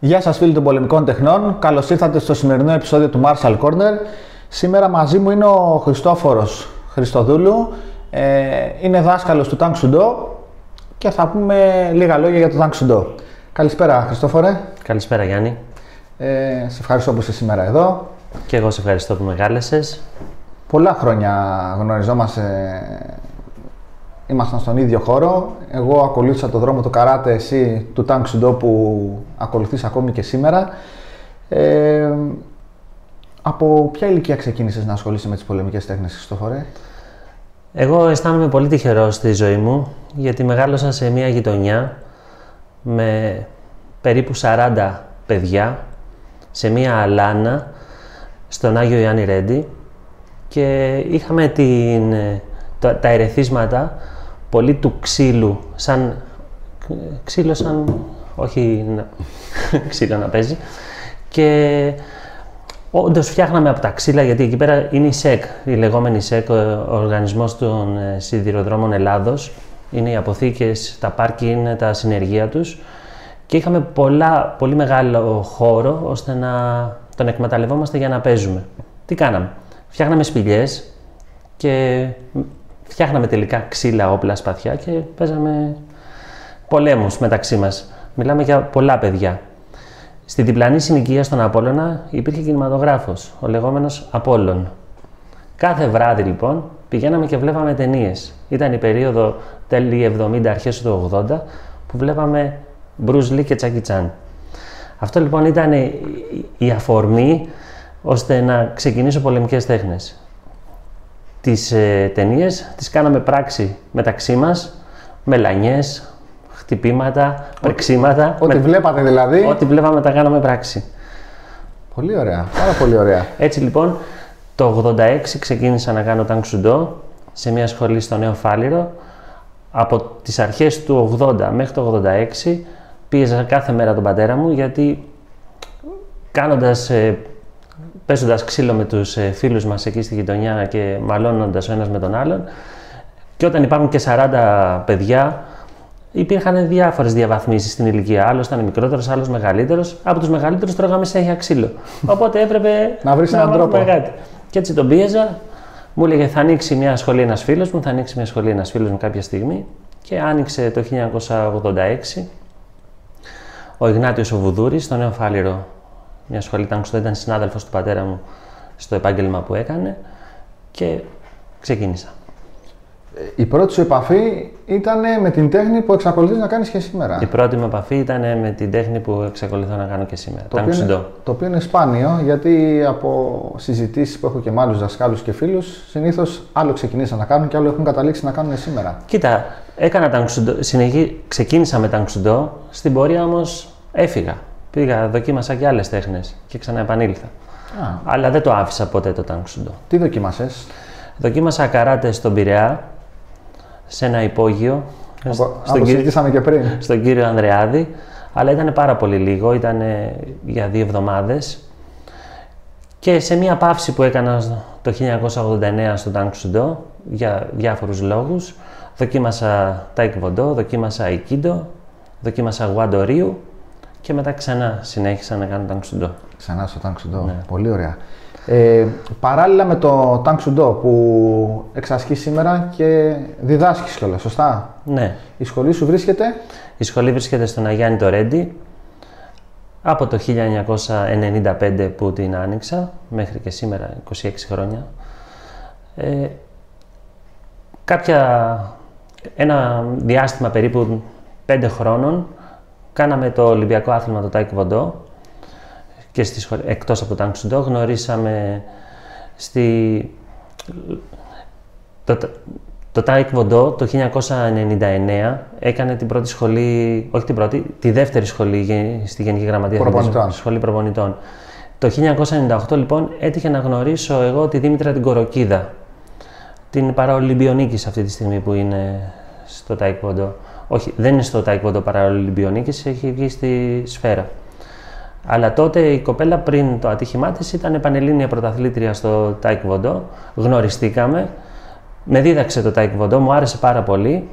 Γεια σας φίλοι των πολεμικών τεχνών, καλώς ήρθατε στο σημερινό επεισόδιο του Marshall Corner. Σήμερα μαζί μου είναι ο Χριστόφορος Χριστοδούλου, ε, είναι δάσκαλος του Tank Sudo και θα πούμε λίγα λόγια για το Tank Sudo. Καλησπέρα Χριστόφορε. Καλησπέρα Γιάννη. Ε, σε ευχαριστώ που είσαι σήμερα εδώ. Και εγώ σε ευχαριστώ που με κάλεσες. Πολλά χρόνια γνωριζόμαστε, ήμασταν στον ίδιο χώρο. Εγώ ακολούθησα το δρόμο του καράτε, εσύ του Tank Sudo που ακολουθείς ακόμη και σήμερα. Ε, από ποια ηλικία ξεκίνησες να ασχολείσαι με τις πολεμικές τέχνες, Χριστόφορε; Εγώ αισθάνομαι πολύ τυχερό στη ζωή μου, γιατί μεγάλωσα σε μια γειτονιά με περίπου 40 παιδιά, σε μια αλάνα, στον Άγιο Ιωάννη Ρέντι και είχαμε την, τα, τα ερεθίσματα πολύ του ξύλου, σαν ξύλο σαν, όχι να, ξύλο να παίζει και Όντως φτιάχναμε από τα ξύλα, γιατί εκεί πέρα είναι η ΣΕΚ, η λεγόμενη ΣΕΚ, ο Οργανισμός των ε, Σιδηροδρόμων Ελλάδος. Είναι οι αποθήκες, τα πάρκινγκ, τα συνεργεία τους. Και είχαμε πολλά, πολύ μεγάλο χώρο ώστε να τον εκμεταλλευόμαστε για να παίζουμε. Τι κάναμε; Φτιάχναμε σπηλιές και φτιάχναμε τελικά ξύλα, όπλα, σπαθιά και παίζαμε πολέμους μεταξύ μας. Μιλάμε για πολλά παιδιά. Στη διπλανή συνοικία στον Απόλλωνα υπήρχε κινηματογράφος, ο λεγόμενος Απόλλων. Κάθε βράδυ λοιπόν πηγαίναμε και βλέπαμε ταινίες. Ήταν η περίοδο τέλη 70, αρχές του 80 που βλέπαμε Bruce Lee και Τσάκι Τσάν. Αυτό λοιπόν ήταν η αφορμή ώστε να ξεκινήσω πολεμικές τέχνες. Τις ε, ταινίες τις κάναμε πράξη μεταξύ μας, μελανιές, χτυπήματα, πρεξίματα. Ό,τι βλέπατε δηλαδή. Ό,τι βλέπαμε τα κάναμε πράξη. Πολύ ωραία, πάρα πολύ ωραία. Έτσι λοιπόν, το 86 ξεκίνησα να κάνω τάγκ σουντό σε μια σχολή στο Νέο Φάληρο. Από τις αρχές του 80 μέχρι το 86 πίεζα κάθε μέρα τον πατέρα μου γιατί κάνοντας, ε, παίζοντας ξύλο με τους ε, φίλους μας εκεί στη γειτονιά και μαλώνοντας ο ένας με τον άλλον και όταν υπάρχουν και 40 παιδιά υπήρχαν διάφορες διαβαθμίσεις στην ηλικία. Άλλος ήταν μικρότερος, άλλος μεγαλύτερος. Από τους μεγαλύτερους τρώγαμε συνέχεια ξύλο. Οπότε έπρεπε να βρεις έναν τρόπο. Κάτι. Και έτσι τον πίεζα. Μου έλεγε θα ανοίξει μια σχολή ένας φίλος μου, θα ανοίξει μια σχολή ένας φίλος μου κάποια στιγμή. Και άνοιξε το 1986 ο Ιγνάτιος ο Βουδούρης στο Νέο Φάληρο. Μια σχολή ήταν, ήταν συνάδελφος του πατέρα μου στο επάγγελμα που έκανε και ξεκίνησα. Η πρώτη σου επαφή ήταν με την τέχνη που εξακολουθείς να κάνεις και σήμερα. Η πρώτη μου επαφή ήταν με την τέχνη που εξακολουθώ να κάνω και σήμερα. Το, οποίο είναι, το οποίο είναι σπάνιο γιατί από συζητήσεις που έχω και με άλλους δασκάλους και φίλους, συνήθως άλλο ξεκινήσαν να κάνουν και άλλο έχουν καταλήξει να κάνουν σήμερα. Κοίτα, έκανα τανξουντό, συνεχί... ξεκίνησα με τανξουντό, στην πορεία όμως έφυγα. Πήγα, δοκίμασα και άλλες τέχνες και ξαναεπανήλθα. Α. Αλλά δεν το άφησα ποτέ το τανξουντό. Τι δοκίμασες; Δοκίμασα καράτε στον Πειραιά, σε ένα υπόγειο. στον, κύριο, και πριν. στον κύριο Ανδρεάδη, αλλά ήταν πάρα πολύ λίγο, ήταν για δύο εβδομάδες. Και σε μια παύση που έκανα το 1989 στο Tank Sudo, για διάφορους λόγους, δοκίμασα Taekwondo, δοκίμασα Aikido, δοκίμασα Wado Ryu και μετά ξανά συνέχισα να κάνω Tank Sudo. Ξανά στο Tank Sudo. Ναι. Πολύ ωραία. Ε, παράλληλα με το Tank Sudo που εξασκεί σήμερα και διδάσκεις κιόλας, σωστά; Ναι. Η σχολή σου βρίσκεται; Η σχολή βρίσκεται στον Αγιάννη το Ρέντι από το 1995 που την άνοιξα μέχρι και σήμερα, 26 χρόνια. Ε, κάποια, ένα διάστημα περίπου 5 χρόνων κάναμε το Ολυμπιακό άθλημα το Taekwondo και στη σχολή, εκτός από το Τανξουντό, γνωρίσαμε στη... Το, το Taekwondo το 1999 έκανε την πρώτη σχολή, όχι την πρώτη, τη δεύτερη σχολή στη Γενική Γραμματεία προπονητών. Σχολή Προπονητών. Το 1998 λοιπόν έτυχε να γνωρίσω εγώ τη Δήμητρα την Κοροκίδα, την παραολυμπιονίκη αυτή τη στιγμή που είναι στο Taekwondo. Όχι, δεν είναι στο Taekwondo παραολυμπιονίκη, έχει βγει στη σφαίρα. Αλλά τότε η κοπέλα πριν το ατύχημά της ήταν πανελλήνια πρωταθλήτρια στο Taekwondo. Γνωριστήκαμε. Με δίδαξε το Taekwondo, μου άρεσε πάρα πολύ.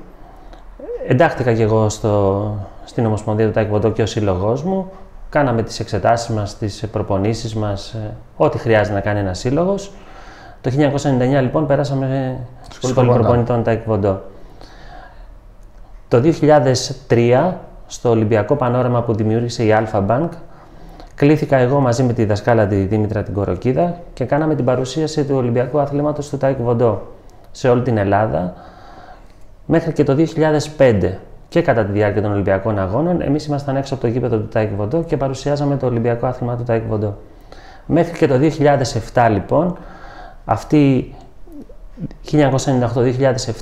Εντάχθηκα και εγώ στο, στην Ομοσπονδία του Taekwondo και ο σύλλογός μου. κάναμε τις εξετάσεις μας, τις προπονήσεις μας, ε, ό,τι χρειάζεται να κάνει ένας σύλλογος. Το 1999 λοιπόν πέρασαμε σχολή προπονητών Taekwondo. Το 2003 στο Ολυμπιακό Πανόραμα που δημιούργησε η Alpha Bank κλήθηκα εγώ μαζί με τη δασκάλα τη Δήμητρα την Κοροκίδα και κάναμε την παρουσίαση του Ολυμπιακού Αθλήματος του Taekwondo σε όλη την Ελλάδα μέχρι και το 2005 και κατά τη διάρκεια των Ολυμπιακών Αγώνων, εμείς ήμασταν έξω από το γήπεδο του Taekwondo και παρουσιάζαμε το Ολυμπιακό άθλημα του Taekwondo. Μέχρι και το 2007 λοιπόν, αυτή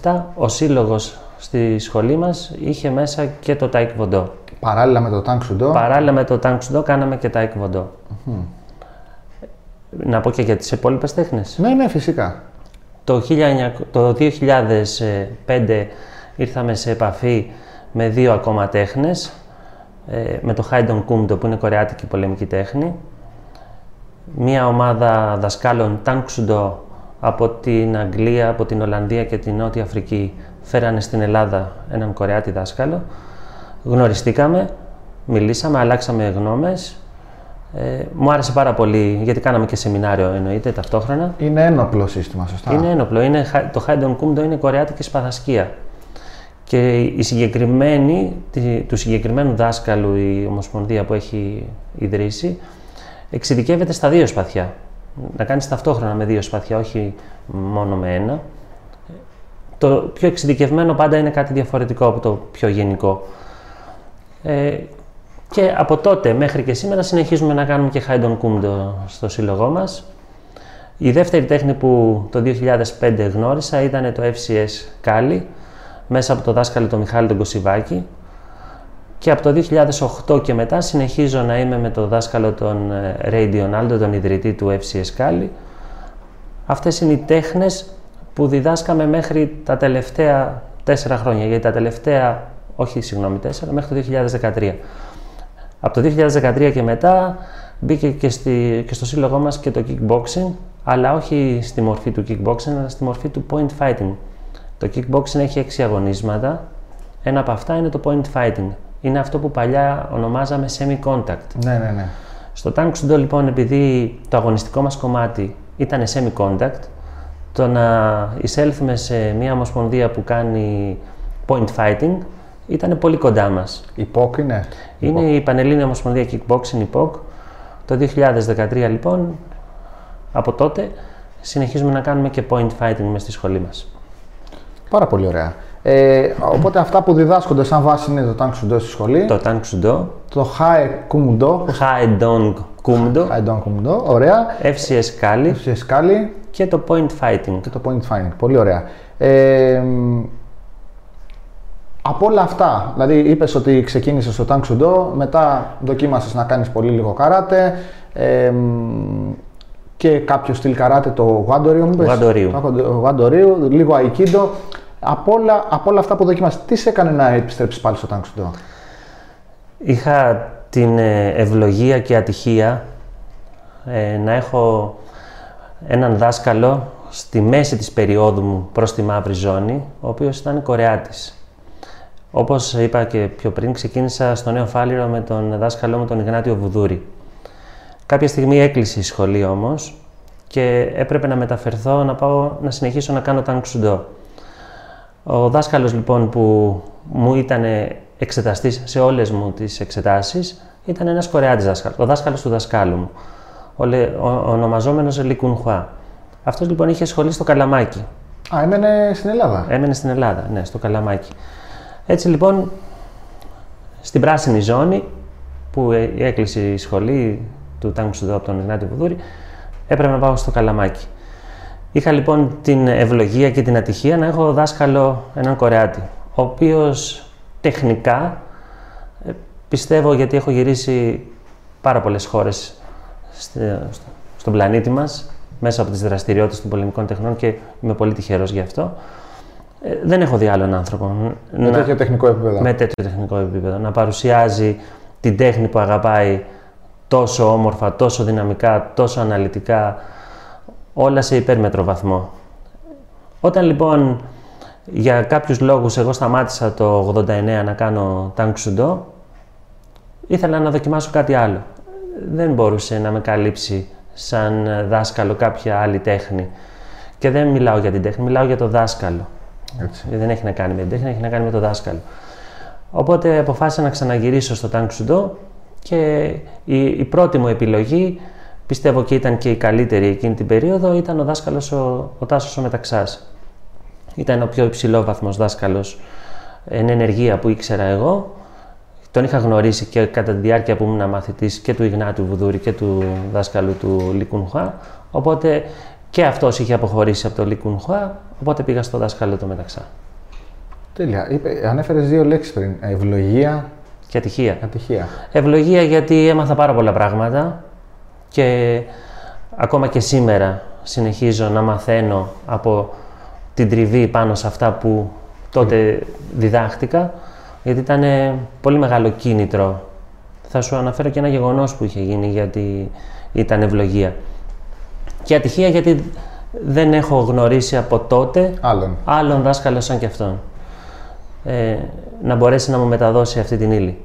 1998-2007, ο σύλλογος στη σχολή μας είχε μέσα και το Taekwondo. Παράλληλα με το Taekwondo. Παράλληλα με το Taekwondo κάναμε και Taekwondo. Mm-hmm. Να πω και για τις υπόλοιπες τέχνες. Ναι, ναι, φυσικά. Το, 2005 ήρθαμε σε επαφή με δύο ακόμα τέχνες, ε, με το Haidon Kumdo που είναι κορεάτικη πολεμική τέχνη, μία ομάδα δασκάλων Tanksudo από την Αγγλία, από την Ολλανδία και την Νότια Αφρική φέρανε στην Ελλάδα έναν κορεάτη δάσκαλο. Γνωριστήκαμε, μιλήσαμε, αλλάξαμε γνώμες. Ε, μου άρεσε πάρα πολύ, γιατί κάναμε και σεμινάριο εννοείται ταυτόχρονα. Είναι ένοπλο σύστημα, σωστά; Είναι ένοπλο. Είναι, το Haidon Kumdo είναι κορεάτικη σπαθασκία. Και η συγκεκριμένη, του συγκεκριμένου δάσκαλου η Ομοσπονδία που έχει ιδρύσει, εξειδικεύεται στα δύο σπαθιά. Να κάνεις ταυτόχρονα με δύο σπαθιά, όχι μόνο με ένα. Το πιο εξειδικευμένο πάντα είναι κάτι διαφορετικό από το πιο γενικό. Ε, και από τότε μέχρι και σήμερα συνεχίζουμε να κάνουμε και Haidon Kumdo στο σύλλογό μας. Η δεύτερη τέχνη που το 2005 γνώρισα ήταν το FCS Kali, μέσα από το δάσκαλο τον Μιχάλη τον Κωσιβάκη και από το 2008 και μετά συνεχίζω να είμαι με το δάσκαλο τον Ray ε, Dionaldo, τον ιδρυτή του FCS Cali. Αυτές είναι οι τέχνες που διδάσκαμε μέχρι τα τελευταία τέσσερα χρόνια, γιατί τα τελευταία, όχι συγγνώμη τέσσερα, μέχρι το 2013. Από το 2013 και μετά μπήκε και, στη, και στο σύλλογό μας και το kickboxing, αλλά όχι στη μορφή του kickboxing, αλλά στη μορφή του point fighting. Το kickboxing έχει έξι αγωνίσματα. Ένα από αυτά είναι το point fighting. Είναι αυτό που παλιά ονομάζαμε semi-contact. Ναι, ναι, ναι. Στο Tank Sudo λοιπόν, επειδή το αγωνιστικό μας κομμάτι ήταν semi-contact, το να εισέλθουμε σε μια ομοσπονδία που κάνει point fighting ήταν πολύ κοντά μας. Η POC είναι; Είναι η, η Πανελλήνια Ομοσπονδία Kickboxing, η POC. Το 2013 λοιπόν, από τότε, συνεχίζουμε να κάνουμε και point fighting μες στη σχολή μας. Πάρα πολύ ωραία. Ε, οπότε αυτά που διδάσκονται σαν βάση είναι το Tang Sudo στη σχολή. Το Tang Sudo. Το Hae Kumdo. Hae Dong Kumdo. Hae Dong Kumdo, ωραία. FCS Kali. FCS Kali. Και το Point Fighting. Και το Point Fighting, πολύ ωραία. Ε, από όλα αυτά, δηλαδή είπες ότι ξεκίνησες στο Tang Sudo, μετά δοκίμασες να κάνεις πολύ λίγο καράτε. Ε, και κάποιο στυλ καράτε το Γουάντορίου, Το Γουάντορίου, λίγο Aikido από όλα, από όλα αυτά που δοκίμασες, τι σε έκανε να επιστρέψεις πάλι στο τάγκ Είχα την ε, ευλογία και ατυχία ε, να έχω έναν δάσκαλο στη μέση της περίοδου μου προς τη μαύρη ζώνη, ο οποίος ήταν Κορεάτης. Όπως είπα και πιο πριν, ξεκίνησα στο Νέο Φάληρο με τον δάσκαλό μου, τον Ιγνάτιο Βουδούρη. Κάποια στιγμή έκλεισε η σχολή όμως και έπρεπε να μεταφερθώ να πάω να συνεχίσω να κάνω τάγκ ο δάσκαλος λοιπόν που μου ήταν εξεταστής σε όλες μου τις εξετάσεις ήταν ένας Κορεάτης δάσκαλος, ο δάσκαλος του δασκάλου μου, ο, ο, ο ονομαζόμενος Λικουνχουά. Αυτός λοιπόν είχε σχολή στο Καλαμάκι. Α, έμενε στην Ελλάδα. Έμενε στην Ελλάδα, ναι, στο Καλαμάκι. Έτσι λοιπόν, στην πράσινη ζώνη που έκλεισε η σχολή του Τάγκου Σουδό από τον Ιγνάτιο Βουδούρη, έπρεπε να πάω στο Καλαμάκι. Είχα λοιπόν την ευλογία και την ατυχία να έχω δάσκαλο έναν Κορεάτη, ο οποίος τεχνικά, ε, πιστεύω γιατί έχω γυρίσει πάρα πολλές χώρες στον πλανήτη μας, μέσα από τις δραστηριότητες των πολεμικών τεχνών και είμαι πολύ τυχερός γι' αυτό, ε, δεν έχω δει άλλον άνθρωπο. Με να, τέτοιο τεχνικό επίπεδο. Με τέτοιο τεχνικό επίπεδο. Να παρουσιάζει την τέχνη που αγαπάει τόσο όμορφα, τόσο δυναμικά, τόσο αναλυτικά, όλα σε υπέρμετρο βαθμό. Όταν λοιπόν για κάποιους λόγους εγώ σταμάτησα το 89 να κάνω τάγκ ήθελα να δοκιμάσω κάτι άλλο. Δεν μπορούσε να με καλύψει σαν δάσκαλο κάποια άλλη τέχνη. Και δεν μιλάω για την τέχνη, μιλάω για το δάσκαλο. Έτσι. Δεν έχει να κάνει με την τέχνη, έχει να κάνει με το δάσκαλο. Οπότε αποφάσισα να ξαναγυρίσω στο Τάγκ Σουντό και η, η πρώτη μου επιλογή, πιστεύω και ήταν και η καλύτερη εκείνη την περίοδο, ήταν ο δάσκαλος ο, ο Τάσος ο Μεταξάς. Ήταν ο πιο υψηλό βαθμός δάσκαλος εν ενεργεία που ήξερα εγώ. Τον είχα γνωρίσει και κατά τη διάρκεια που ήμουν μαθητής και του Ιγνάτου Βουδούρη και του δάσκαλου του Λικουνχουά. Οπότε και αυτός είχε αποχωρήσει από το Λικουνχουά, οπότε πήγα στο δάσκαλο του Μεταξά. Τέλεια. Είπε, ανέφερες δύο λέξεις πριν. Ευλογία, Και ατυχία. ατυχία. Ευλογία γιατί έμαθα πάρα πολλά πράγματα και ακόμα και σήμερα συνεχίζω να μαθαίνω από την τριβή πάνω σε αυτά που τότε διδάχτηκα γιατί ήταν πολύ μεγάλο κίνητρο. Θα σου αναφέρω και ένα γεγονός που είχε γίνει γιατί ήταν ευλογία. Και ατυχία γιατί δεν έχω γνωρίσει από τότε Άλλον. άλλον δάσκαλο σαν και αυτόν. Ε, να μπορέσει να μου μεταδώσει αυτή την ύλη.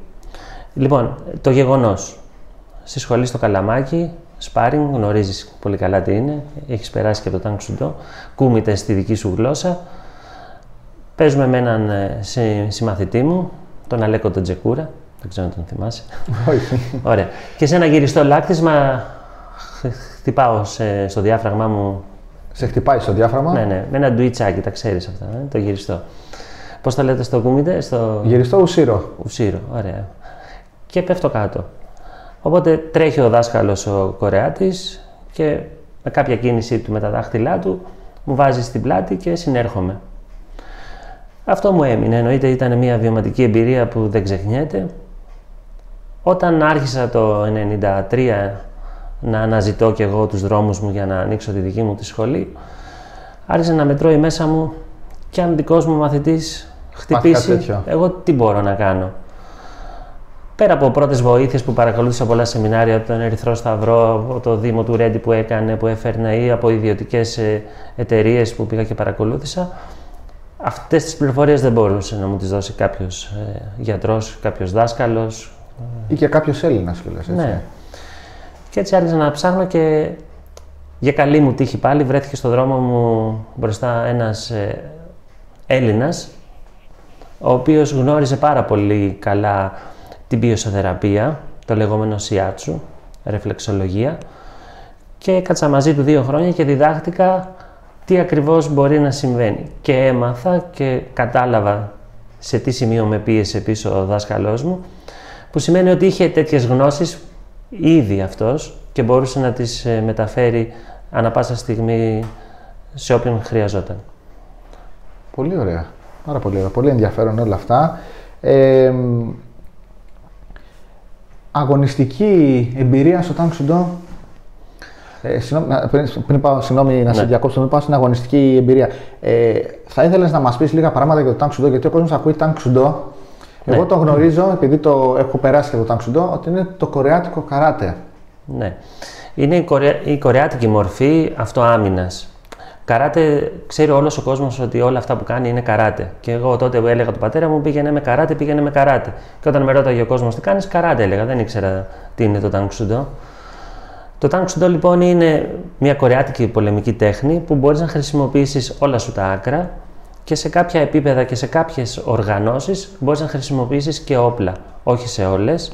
Λοιπόν, το γεγονός. Στη σχολή στο Καλαμάκι, σπάρινγκ, γνωρίζεις πολύ καλά τι είναι, έχεις περάσει και από το τάγκ σουντό, κούμητε στη δική σου γλώσσα. Παίζουμε με έναν ε, συ- συμμαθητή μου, τον Αλέκο τον Τζεκούρα, δεν ξέρω αν τον θυμάσαι. Όχι. Ωραία. Και σε ένα γυριστό λάκτισμα χ- χτυπάω σε- στο διάφραγμά μου Σε χτυπάει στο διάφραγμα; ναι, ναι, με ένα ντουιτσάκι, τα ξέρεις αυτά, ε, το γυριστό. Πώς το λέτε στο κούμιτε, στο Γυριστό ουσίρο. ουσίρο, ωραία. Και πέφτω κάτω. Οπότε τρέχει ο δάσκαλος ο Κορεάτης και με κάποια κίνησή του με τα δάχτυλά του μου βάζει στην πλάτη και συνέρχομαι. Αυτό μου έμεινε, εννοείται ήταν μια βιωματική εμπειρία που δεν ξεχνιέται. Όταν άρχισα το 1993 να αναζητώ κι εγώ τους δρόμους μου για να ανοίξω τη δική μου τη σχολή, άρχισε να μετρώει μέσα μου και αν δικός μου μαθητής χτυπήσει, τέτοιο. εγώ τι μπορώ να κάνω. Πέρα από πρώτες βοήθειες που παρακολούθησα πολλά σεμινάρια από τον Ερυθρό Σταυρό, από το Δήμο του Ρέντι που έκανε, που έφερνα ή από ιδιωτικές εταιρείες που πήγα και παρακολούθησα, αυτές τις πληροφορίες δεν μπορούσε να μου τις δώσει κάποιος ε, γιατρός, κάποιος δάσκαλος. Ή και κάποιος Έλληνας κιόλα. Ναι. Και έτσι άρχισα να ψάχνω και για καλή μου τύχη πάλι βρέθηκε στο δρόμο μου μπροστά ένας ε, Έλληνας ο οποίος γνώριζε πάρα πολύ καλά την ποιοσοθεραπεία, το λεγόμενο σιάτσου, ρεφλεξολογία και έκατσα μαζί του δύο χρόνια και διδάχτηκα τι ακριβώς μπορεί να συμβαίνει. Και έμαθα και κατάλαβα σε τι σημείο με πίεσε πίσω ο δάσκαλός μου, που σημαίνει ότι είχε τέτοιες γνώσεις ήδη αυτός και μπορούσε να τις ε, μεταφέρει ανα πάσα στιγμή σε όποιον χρειαζόταν. Πολύ ωραία. Πάρα πολύ ωραία. Πολύ ενδιαφέρον όλα αυτά. Ε, αγωνιστική εμπειρία στο Τάγκ Σουντό. Ε, συγγνώμη, να- πριν, πριν πάω, συγγνώμη να σε Ναι. διακόψω, πριν πάω στην αγωνιστική εμπειρία. Ε, θα ήθελες να μας πεις λίγα πράγματα για το Τάγκ Σουντό, γιατί ο κόσμος ακούει Τάγκ Σουντό. Εγώ Ναι. το γνωρίζω, επειδή το έχω περάσει και το Τάγκ Σουντό, ότι είναι το κορεάτικο καράτε. Ναι. Είναι η, κορε... η κορεάτικη μορφή αυτοάμυνας. Καράτε, ξέρει όλος ο κόσμος ότι όλα αυτά που κάνει είναι καράτε. Και εγώ τότε που έλεγα του πατέρα μου πήγαινε με καράτε, πήγαινε με καράτε. Και όταν με ρώταγε ο κόσμος τι κάνεις, καράτε έλεγα. Δεν ήξερα τι είναι το τανξουντό. Το τανξουντό λοιπόν είναι μια κορεάτικη πολεμική τέχνη που μπορείς να χρησιμοποιήσεις όλα σου τα άκρα και σε κάποια επίπεδα και σε κάποιες οργανώσεις μπορείς να χρησιμοποιήσεις και όπλα. Όχι σε όλες.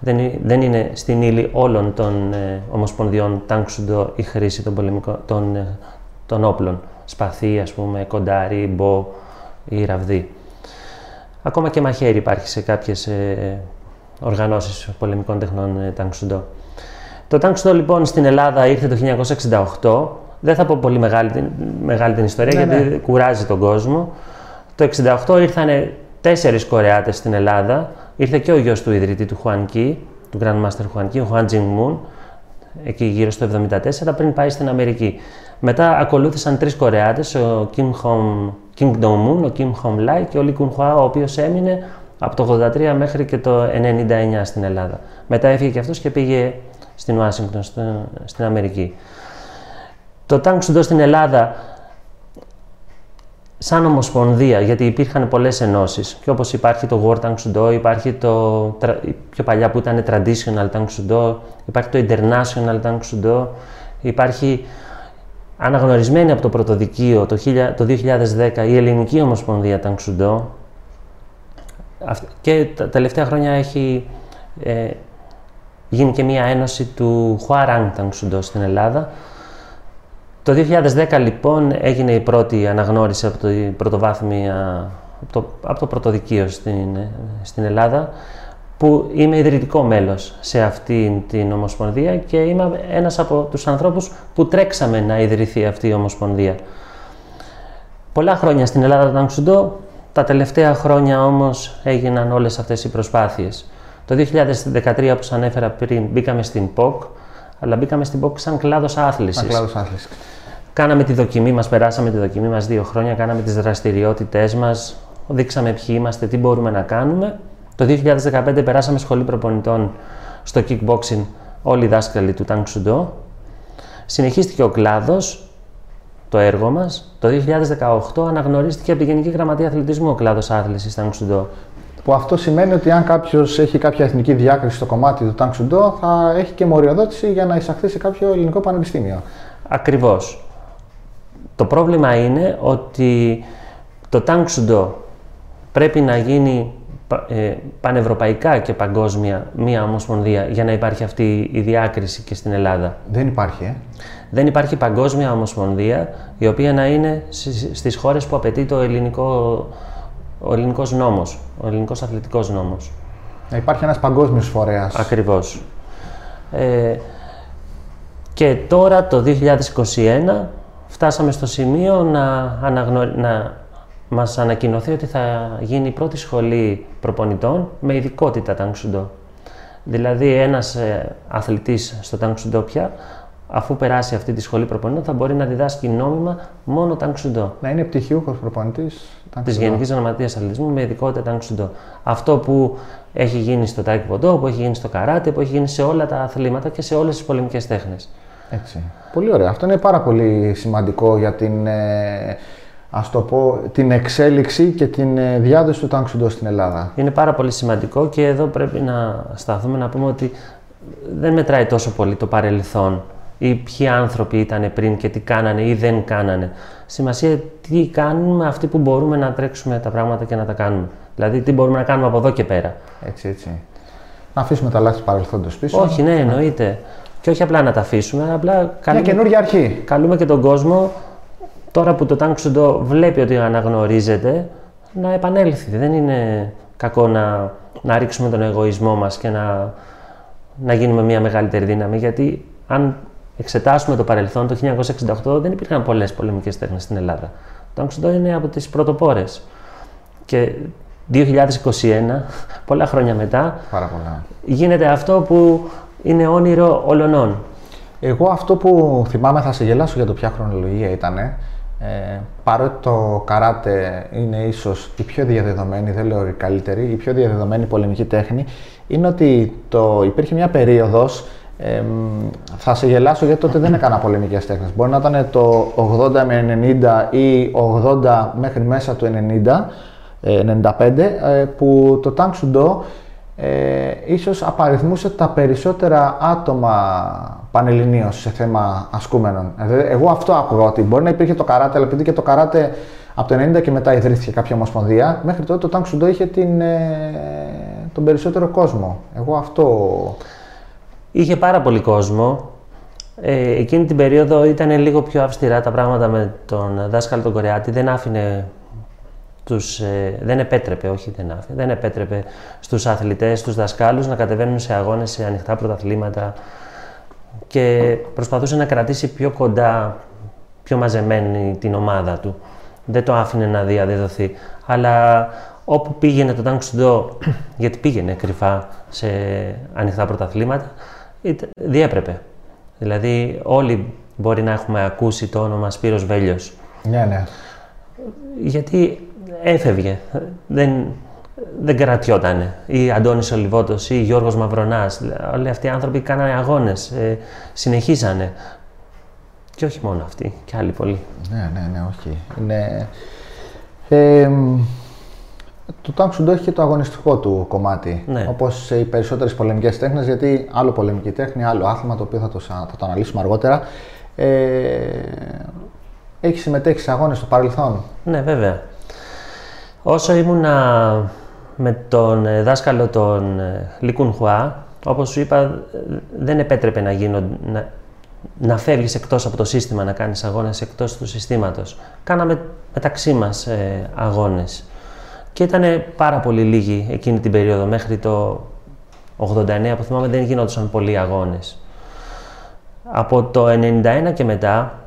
Δεν, είναι- δεν είναι στην ύλη όλων των ε, ομοσπονδιών τάγκσουντο η χρήση των, πολεμικών, των, ε, των όπλων. Σπαθί, ας πούμε, κοντάρι, μπο ή ραβδί. Ακόμα και μαχαίρι υπάρχει σε κάποιες ε, οργανώσεις πολεμικών τεχνών ε, τάγκσουντο. Το τάγκσουντο λοιπόν στην Ελλάδα ήρθε το 1968. Δεν θα πω πολύ μεγάλη, την- μεγάλη την ιστορία Ναι, γιατί κουράζει τον κόσμο. Το 1968 ήρθαν τέσσερις Κορεάτες στην Ελλάδα. Ήρθε και ο γιος του ιδρυτή του Χουάν Κι, του Grandmaster Χουάν Κι, ο Χουάν Τζιν Μουν, εκεί γύρω στο 1974, πριν πάει στην Αμερική. Μετά ακολούθησαν τρεις Κορεάτες, ο Kim, Hom, Kim Dong-moon, ο Kim Hom Lai και ο Lee Kun Hwa, ο οποίος έμεινε από το 83 μέχρι και το 99 στην Ελλάδα. Μετά έφυγε και αυτός και πήγε στην Ουάσιγκτον, στο- στην Αμερική. Το Tang Soo Do στην Ελλάδα σαν ομοσπονδία, γιατί υπήρχαν πολλές ενώσεις και όπως υπάρχει το World Tank Sudo, υπάρχει το πιο παλιά που ήταν Traditional Tank Sudo, υπάρχει το International Tank Sudo, υπάρχει αναγνωρισμένη από το πρωτοδικείο το 2010 η Ελληνική Ομοσπονδία Tank Sudo και τα τελευταία χρόνια έχει ε, γίνει και μια ένωση του Huarang Tank Sudo στην Ελλάδα το 2010 λοιπόν έγινε η πρώτη αναγνώριση από το πρωτοβάθμια, από το, από το πρωτοδικείο στην, στην Ελλάδα που είμαι ιδρυτικό μέλος σε αυτή την Ομοσπονδία και είμαι ένας από τους ανθρώπους που τρέξαμε να ιδρυθεί αυτή η Ομοσπονδία. Πολλά χρόνια στην Ελλάδα ήταν ξουντό, τα τελευταία χρόνια όμως έγιναν όλες αυτές οι προσπάθειες. Το 2013, όπως ανέφερα πριν, μπήκαμε στην ΠΟΚ, αλλά μπήκαμε στην ΠΟΚ σαν κλάδος άθλησης. Σαν κλάδος άθλησης. Κάναμε τη δοκιμή μας, περάσαμε τη δοκιμή μας δύο χρόνια, κάναμε τις δραστηριότητές μας, δείξαμε ποιοι είμαστε, τι μπορούμε να κάνουμε. Το 2015 περάσαμε σχολή προπονητών στο kickboxing όλοι οι δάσκαλοι του Tang Sudo. Συνεχίστηκε ο κλάδος, το έργο μας. Το 2018 αναγνωρίστηκε από τη Γενική Γραμματεία Αθλητισμού ο κλάδος άθλησης Tang Sudo. Που αυτό σημαίνει ότι αν κάποιος έχει κάποια εθνική διάκριση στο κομμάτι του Tang Sudo, θα έχει και μοριοδότηση για να εισαχθεί σε κάποιο ελληνικό πανεπιστήμιο. Ακριβώς. Το πρόβλημα είναι ότι το Tang Sudo πρέπει να γίνει ε, πανευρωπαϊκά και παγκόσμια μία ομοσπονδία για να υπάρχει αυτή η διάκριση και στην Ελλάδα. Δεν υπάρχει, ε. Δεν υπάρχει παγκόσμια ομοσπονδία η οποία να είναι στις χώρες που απαιτεί το ελληνικό, ο ελληνικός νόμος, ο ελληνικός αθλητικός νόμος. Να υπάρχει ένας παγκόσμιος φορέας. Ακριβώς. Ε, και τώρα το 2021 φτάσαμε στο σημείο να, αναγνω... να μας ανακοινωθεί ότι θα γίνει η πρώτη σχολή προπονητών με ειδικότητα τάγκσουντο. Δηλαδή ένας ε, αθλητής στο τάγκσουντο πια, αφού περάσει αυτή τη σχολή προπονητών, θα μπορεί να διδάσκει νόμιμα μόνο τάγκσουντο. Να είναι πτυχιούχος προπονητής Της Γενικής Γραμματεία Αθλητισμού με ειδικότητα τάγκσουντο. Αυτό που έχει γίνει στο τάικ που έχει γίνει στο καράτε, που έχει γίνει σε όλα τα αθλήματα και σε όλες τις πολεμικές τέχνες. Έτσι. Πολύ ωραία. Αυτό είναι πάρα πολύ σημαντικό για την, ε, ας το πω, την εξέλιξη και την ε, διάδοση του τάγκ στην Ελλάδα. Είναι πάρα πολύ σημαντικό και εδώ πρέπει να σταθούμε να πούμε ότι δεν μετράει τόσο πολύ το παρελθόν ή ποιοι άνθρωποι ήταν πριν και τι κάνανε ή δεν κάνανε. Σημασία τι κάνουμε αυτοί που μπορούμε να τρέξουμε τα πράγματα και να τα κάνουμε. Δηλαδή τι μπορούμε να κάνουμε από εδώ και πέρα. Έτσι, έτσι. Να αφήσουμε τα λάθη του παρελθόντος πίσω. Όχι, ναι, εννοείται. Και όχι απλά να τα αφήσουμε, απλά καλούμε, Μια καινούργια αρχή. Καλούμε και τον κόσμο, τώρα που το Tank βλέπει ότι αναγνωρίζεται, να επανέλθει. Δεν είναι κακό να, να ρίξουμε τον εγωισμό μας και να, να γίνουμε μια μεγαλύτερη δύναμη, γιατί αν εξετάσουμε το παρελθόν, το 1968 δεν υπήρχαν πολλές πολεμικές τέχνες στην Ελλάδα. Το Tank είναι από τις πρωτοπόρες. Και 2021, πολλά χρόνια μετά, γίνεται αυτό που είναι όνειρο ολονών. Εγώ αυτό που θυμάμαι, θα σε γελάσω για το ποια χρονολογία ήταν. Ε, παρότι το καράτε είναι ίσως η πιο διαδεδομένη, δεν λέω η καλύτερη, η πιο διαδεδομένη πολεμική τέχνη, είναι ότι το, υπήρχε μια περίοδος, ε, θα σε γελάσω γιατί τότε δεν έκανα πολεμικές τέχνες. Μπορεί να ήταν το 80 με 90 ή 80 μέχρι μέσα του 90, 95, ε, που το Tang Sudo ε, ίσως απαριθμούσε τα περισσότερα άτομα πανελληνίως σε θέμα ασκούμενων. Ε, εγώ αυτό άκουγα ότι μπορεί να υπήρχε το καράτε, αλλά επειδή και το καράτε από το 90 και μετά ιδρύθηκε κάποια ομοσπονδία, μέχρι τότε το Τάγκ είχε την, ε, τον περισσότερο κόσμο. Εγώ αυτό... Είχε πάρα πολύ κόσμο. Ε, εκείνη την περίοδο ήταν λίγο πιο αυστηρά τα πράγματα με τον δάσκαλο τον Κορεάτη. Δεν άφηνε τους, ε, δεν επέτρεπε, όχι δεν άφη, δεν επέτρεπε στους αθλητές, στους δασκάλους να κατεβαίνουν σε αγώνες, σε ανοιχτά πρωταθλήματα και προσπαθούσε να κρατήσει πιο κοντά, πιο μαζεμένη την ομάδα του. Δεν το άφηνε να διαδεδοθεί. Αλλά όπου πήγαινε το Τάγκ Σουντό, γιατί πήγαινε κρυφά σε ανοιχτά πρωταθλήματα, διέπρεπε. Δηλαδή όλοι μπορεί να έχουμε ακούσει το όνομα Σπύρος Βέλιος. Ναι, ναι. Γιατί έφευγε. Δεν, δεν κρατιότανε. Ή Αντώνης Ολιβότος ή Γιώργος Μαυρονάς. Όλοι αυτοί οι άνθρωποι κάνανε αγώνες, ε, συνεχίσανε. Και όχι μόνο αυτοί, και άλλοι πολλοί. Ναι, ναι, ναι, όχι. Είναι... Ε, το Tang Soo Do έχει και το αγωνιστικό του κομμάτι. Ναι. Όπως οι περισσότερες πολεμικές τέχνες, γιατί άλλο πολεμική τέχνη, άλλο άθλημα το οποίο θα το, θα το αναλύσουμε αργότερα. Ε, έχει συμμετέχει σε αγώνες στο παρελθόν. Ναι, βέβαια. Όσο ήμουνα με τον ε, δάσκαλο τον Λίκουν Χουά, όπως σου είπα, ε, δεν επέτρεπε να, γίνω, να, να φεύγεις εκτός από το σύστημα, να κάνεις αγώνες εκτός του συστήματος. Κάναμε μεταξύ μας ε, αγώνες. Και ήταν πάρα πολύ λίγοι εκείνη την περίοδο, μέχρι το 89 που θυμάμαι δεν γινόντουσαν πολλοί αγώνες. Από το 91 και μετά,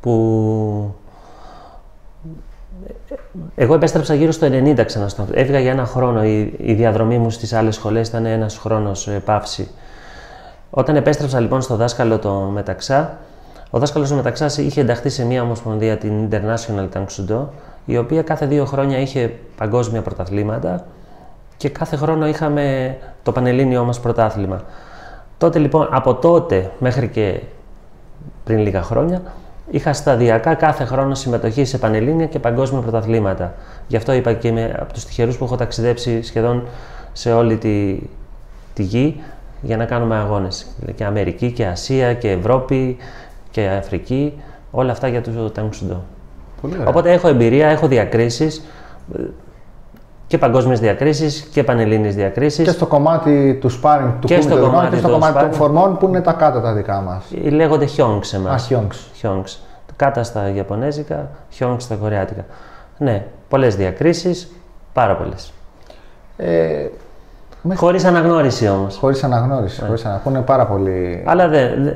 που εγώ επέστρεψα γύρω στο 90 ξανά στο Έφυγα για ένα χρόνο. Η, η διαδρομή μου στις άλλες σχολές ήταν ένας χρόνος ε, παύση. Όταν επέστρεψα λοιπόν στο δάσκαλο το Μεταξά, ο δάσκαλος του Μεταξάς είχε ενταχθεί σε μια ομοσπονδία, την International Tang η οποία κάθε δύο χρόνια είχε παγκόσμια πρωταθλήματα και κάθε χρόνο είχαμε το πανελλήνιό μας πρωτάθλημα. Τότε λοιπόν, από τότε μέχρι και πριν λίγα χρόνια, είχα σταδιακά κάθε χρόνο συμμετοχή σε πανελλήνια και παγκόσμια πρωταθλήματα. Γι' αυτό είπα και είμαι από τους τυχερούς που έχω ταξιδέψει σχεδόν σε όλη τη, τη γη για να κάνουμε αγώνες. Και Αμερική και Ασία και Ευρώπη και Αφρική. Όλα αυτά για το Ταγκσουντό. Οπότε έχω εμπειρία, έχω διακρίσεις και παγκόσμιες διακρίσεις και πανελλήνιες διακρίσεις. Και στο κομμάτι του σπάρινγκ του και στο κομμάτι, και στο κομμάτι των φορμών που είναι τα κάτω τα δικά μας. Λέγονται χιόγκ εμάς. Α, χιόγκ. Κάτα στα Ιαπωνέζικα, χιόγκ στα Κορεάτικα. Ναι, πολλές διακρίσεις, πάρα πολλές. Ε, Χωρίς αναγνώριση όμως. Χωρίς αναγνώριση. Ναι. Χωρίς αναγνώριση. Είναι πάρα πολύ. Αλλά δεν,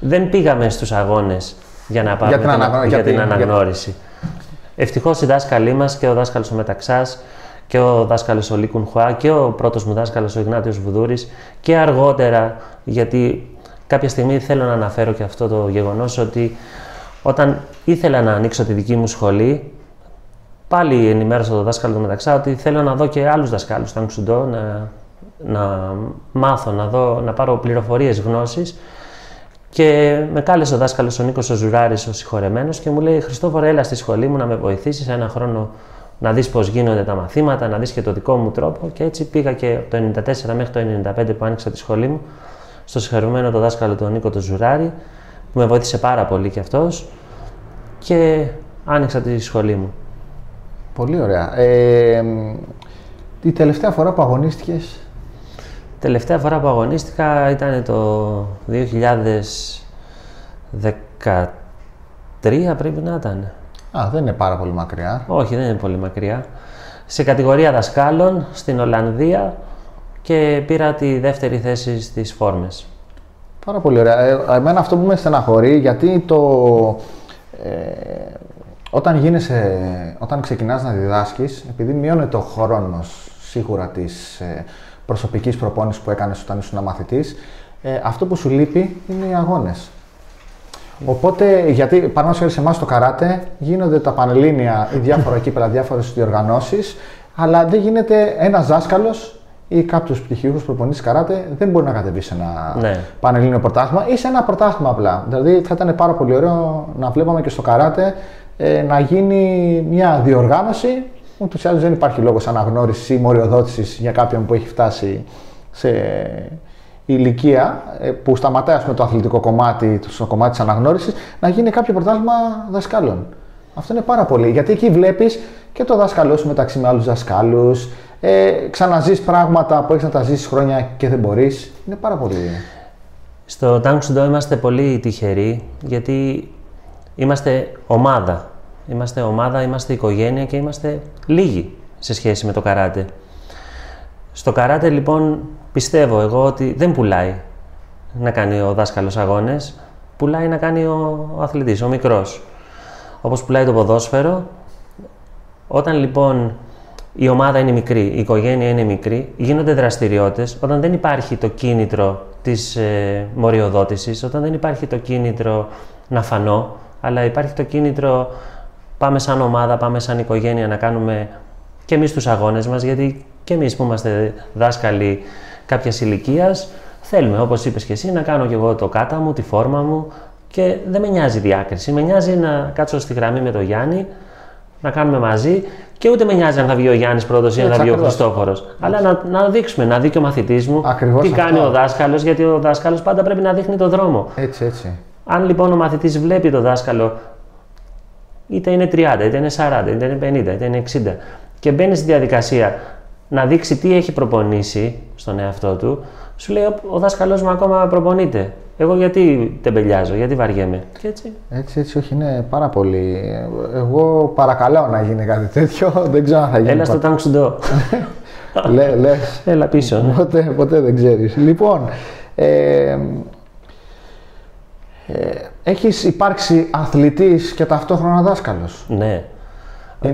δεν πήγαμε στους αγώνες για να πάμε για την, για, για την αναγνώριση. Για... Ευτυχώς οι δάσκαλοι μας και ο δάσκαλος ο Μεταξάς και ο δάσκαλος ο Λίκουν Χουά και ο πρώτος μου δάσκαλος ο Ιγνάτιος Βουδούρης και αργότερα, γιατί κάποια στιγμή θέλω να αναφέρω και αυτό το γεγονός ότι όταν ήθελα να ανοίξω τη δική μου σχολή, πάλι ενημέρωσα τον δάσκαλο του Μεταξά ότι θέλω να δω και άλλους δασκάλους στον Ξουντό, να, να μάθω, να, δω, να πάρω πληροφορίες, γνώσεις. Και με κάλεσε ο δάσκαλος ο Νίκος ο Ζουράρης, ο συγχωρεμένος, και μου λέει: Χριστόφορο, έλα στη σχολή μου να με βοηθήσεις ένα χρόνο να δεις πώς γίνονται τα μαθήματα, να δεις και το δικό μου τρόπο. Και έτσι πήγα και το 94 μέχρι το 95 που άνοιξα τη σχολή μου, στο συγχωρεμένο το δάσκαλο του Νίκο του Ζουράρη, που με βοήθησε πάρα πολύ κι αυτός. Και άνοιξα τη σχολή μου. Πολύ ωραία. Ε, η τελευταία φορά που αγωνίστηκες Τελευταία φορά που αγωνίστηκα ήταν το 2013 πρέπει να ήταν. Α, δεν είναι πάρα πολύ μακριά. Όχι, δεν είναι πολύ μακριά. Σε κατηγορία δασκάλων στην Ολλανδία και πήρα τη δεύτερη θέση στις φόρμες. Πάρα πολύ ωραία. Ε, εμένα αυτό που με στεναχωρεί, γιατί το... Ε, όταν, γίνεσαι, όταν ξεκινάς να διδάσκεις, επειδή μειώνεται ο χρόνος σίγουρα της, ε, προσωπικής προπόνησης που έκανες όταν ήσουν μαθητής, ε, αυτό που σου λείπει είναι οι αγώνες. Οπότε, γιατί παραδείγματο σε εμάς στο καράτε γίνονται τα πανελλήνια ή διάφορα κύπελα, διάφορες διοργανώσεις, αλλά δεν γίνεται ένας δάσκαλος ή κάποιο πτυχίου προπονητής καράτε δεν μπορεί να κατεβεί σε ένα ναι. πανελλήνιο πρωτάθλημα ή σε ένα πρωτάθλημα απλά. Δηλαδή, θα ήταν πάρα πολύ ωραίο να βλέπαμε και στο καράτε ε, να γίνει μια διοργάνωση ούτως ή άλλως δεν υπάρχει λόγος αναγνώρισης ή μοριοδότησης για κάποιον που έχει φτάσει σε ηλικία ε, που σταματάει με το αθλητικό κομμάτι, στο κομμάτι της αναγνώρισης, να γίνει κάποιο πρωτάθλημα δασκάλων. Αυτό είναι πάρα πολύ. Γιατί εκεί βλέπεις και το δάσκαλό σου μεταξύ με άλλους δασκάλους. Ε, ξαναζείς πράγματα που έχεις να τα ζήσεις χρόνια και δεν μπορείς. Είναι πάρα πολύ. Στο Tang είμαστε πολύ τυχεροί γιατί είμαστε ομάδα. Είμαστε ομάδα, είμαστε οικογένεια και είμαστε λίγοι σε σχέση με το καράτε. Στο καράτε λοιπόν πιστεύω εγώ ότι δεν πουλάει να κάνει ο δάσκαλος αγώνες, πουλάει να κάνει ο, ο αθλητής, ο μικρός. Όπως πουλάει το ποδόσφαιρο, όταν λοιπόν η ομάδα είναι μικρή, η οικογένεια είναι μικρή, γίνονται δραστηριότητες, όταν δεν υπάρχει το κίνητρο της ε, μοριοδότησης, όταν δεν υπάρχει το κίνητρο να φανώ, αλλά υπάρχει το κίνητρο πάμε σαν ομάδα, πάμε σαν οικογένεια να κάνουμε και εμείς τους αγώνες μας, γιατί και εμείς που είμαστε δάσκαλοι κάποιας ηλικίας, θέλουμε, όπως είπες και εσύ, να κάνω και εγώ το κάτα μου, τη φόρμα μου και δεν με νοιάζει διάκριση. Με νοιάζει να κάτσω στη γραμμή με τον Γιάννη, να κάνουμε μαζί και ούτε με νοιάζει αν θα βγει ο Γιάννης πρώτος ή αν θα βγει ο Χριστόφορος. Αλλά να, να δείξουμε, να δει και ο μαθητής μου Ακριβώς τι αυτό. κάνει ο δάσκαλος, γιατί ο δάσκαλος πάντα πρέπει να δείχνει το δρόμο. Έτσι, έτσι. Αν λοιπόν ο μαθητής βλέπει το δάσκαλο, είτε είναι 30, είτε είναι 40, είτε είναι 50, είτε είναι 60, και μπαίνεις στη διαδικασία να δείξει τι έχει προπονήσει στον εαυτό του, σου λέει ο, ο δάσκαλο μου ακόμα προπονείται. Εγώ γιατί τεμπελιάζω, γιατί βαριέμαι. Και έτσι. Έτσι, έτσι, όχι, είναι πάρα πολύ. Εγώ παρακαλάω να γίνει κάτι τέτοιο. Δεν ξέρω αν θα γίνει. Έλα στο τάγκ σουντό. Λε, λες. Έλα πίσω. Ναι. Ποτέ, ποτέ δεν ξέρεις. Λοιπόν, ε, ε, έχεις υπάρξει αθλητής και ταυτόχρονα δάσκαλος. ναι.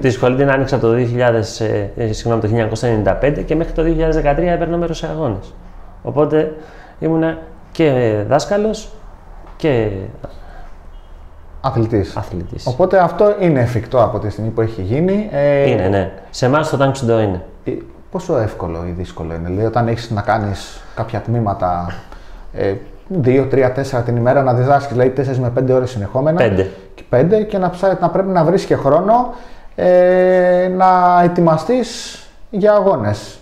Τη σχολή την άνοιξα το, 2000, ε, ε, συγγνώμη, το 1995 και μέχρι το 2013 έπαιρνα μέρος σε αγώνες. Οπότε ήμουνα και δάσκαλος και Αθλητής. αθλητής. Οπότε αυτό είναι εφικτό από τη στιγμή που έχει γίνει. Ε, Είναι, ναι. Σε εμάς το τάγκ σουντό είναι. ε, Πόσο εύκολο ή δύσκολο είναι, δηλαδή όταν έχεις να κάνεις κάποια τμήματα ε, 2, 3, 4 την ημέρα να διδάσκεις, δηλαδή 4 με 5 ώρες συνεχόμενα. Πέντε. Και 5 και να, ψά, να πρέπει να βρεις και χρόνο ε, να ετοιμαστείς για αγώνες.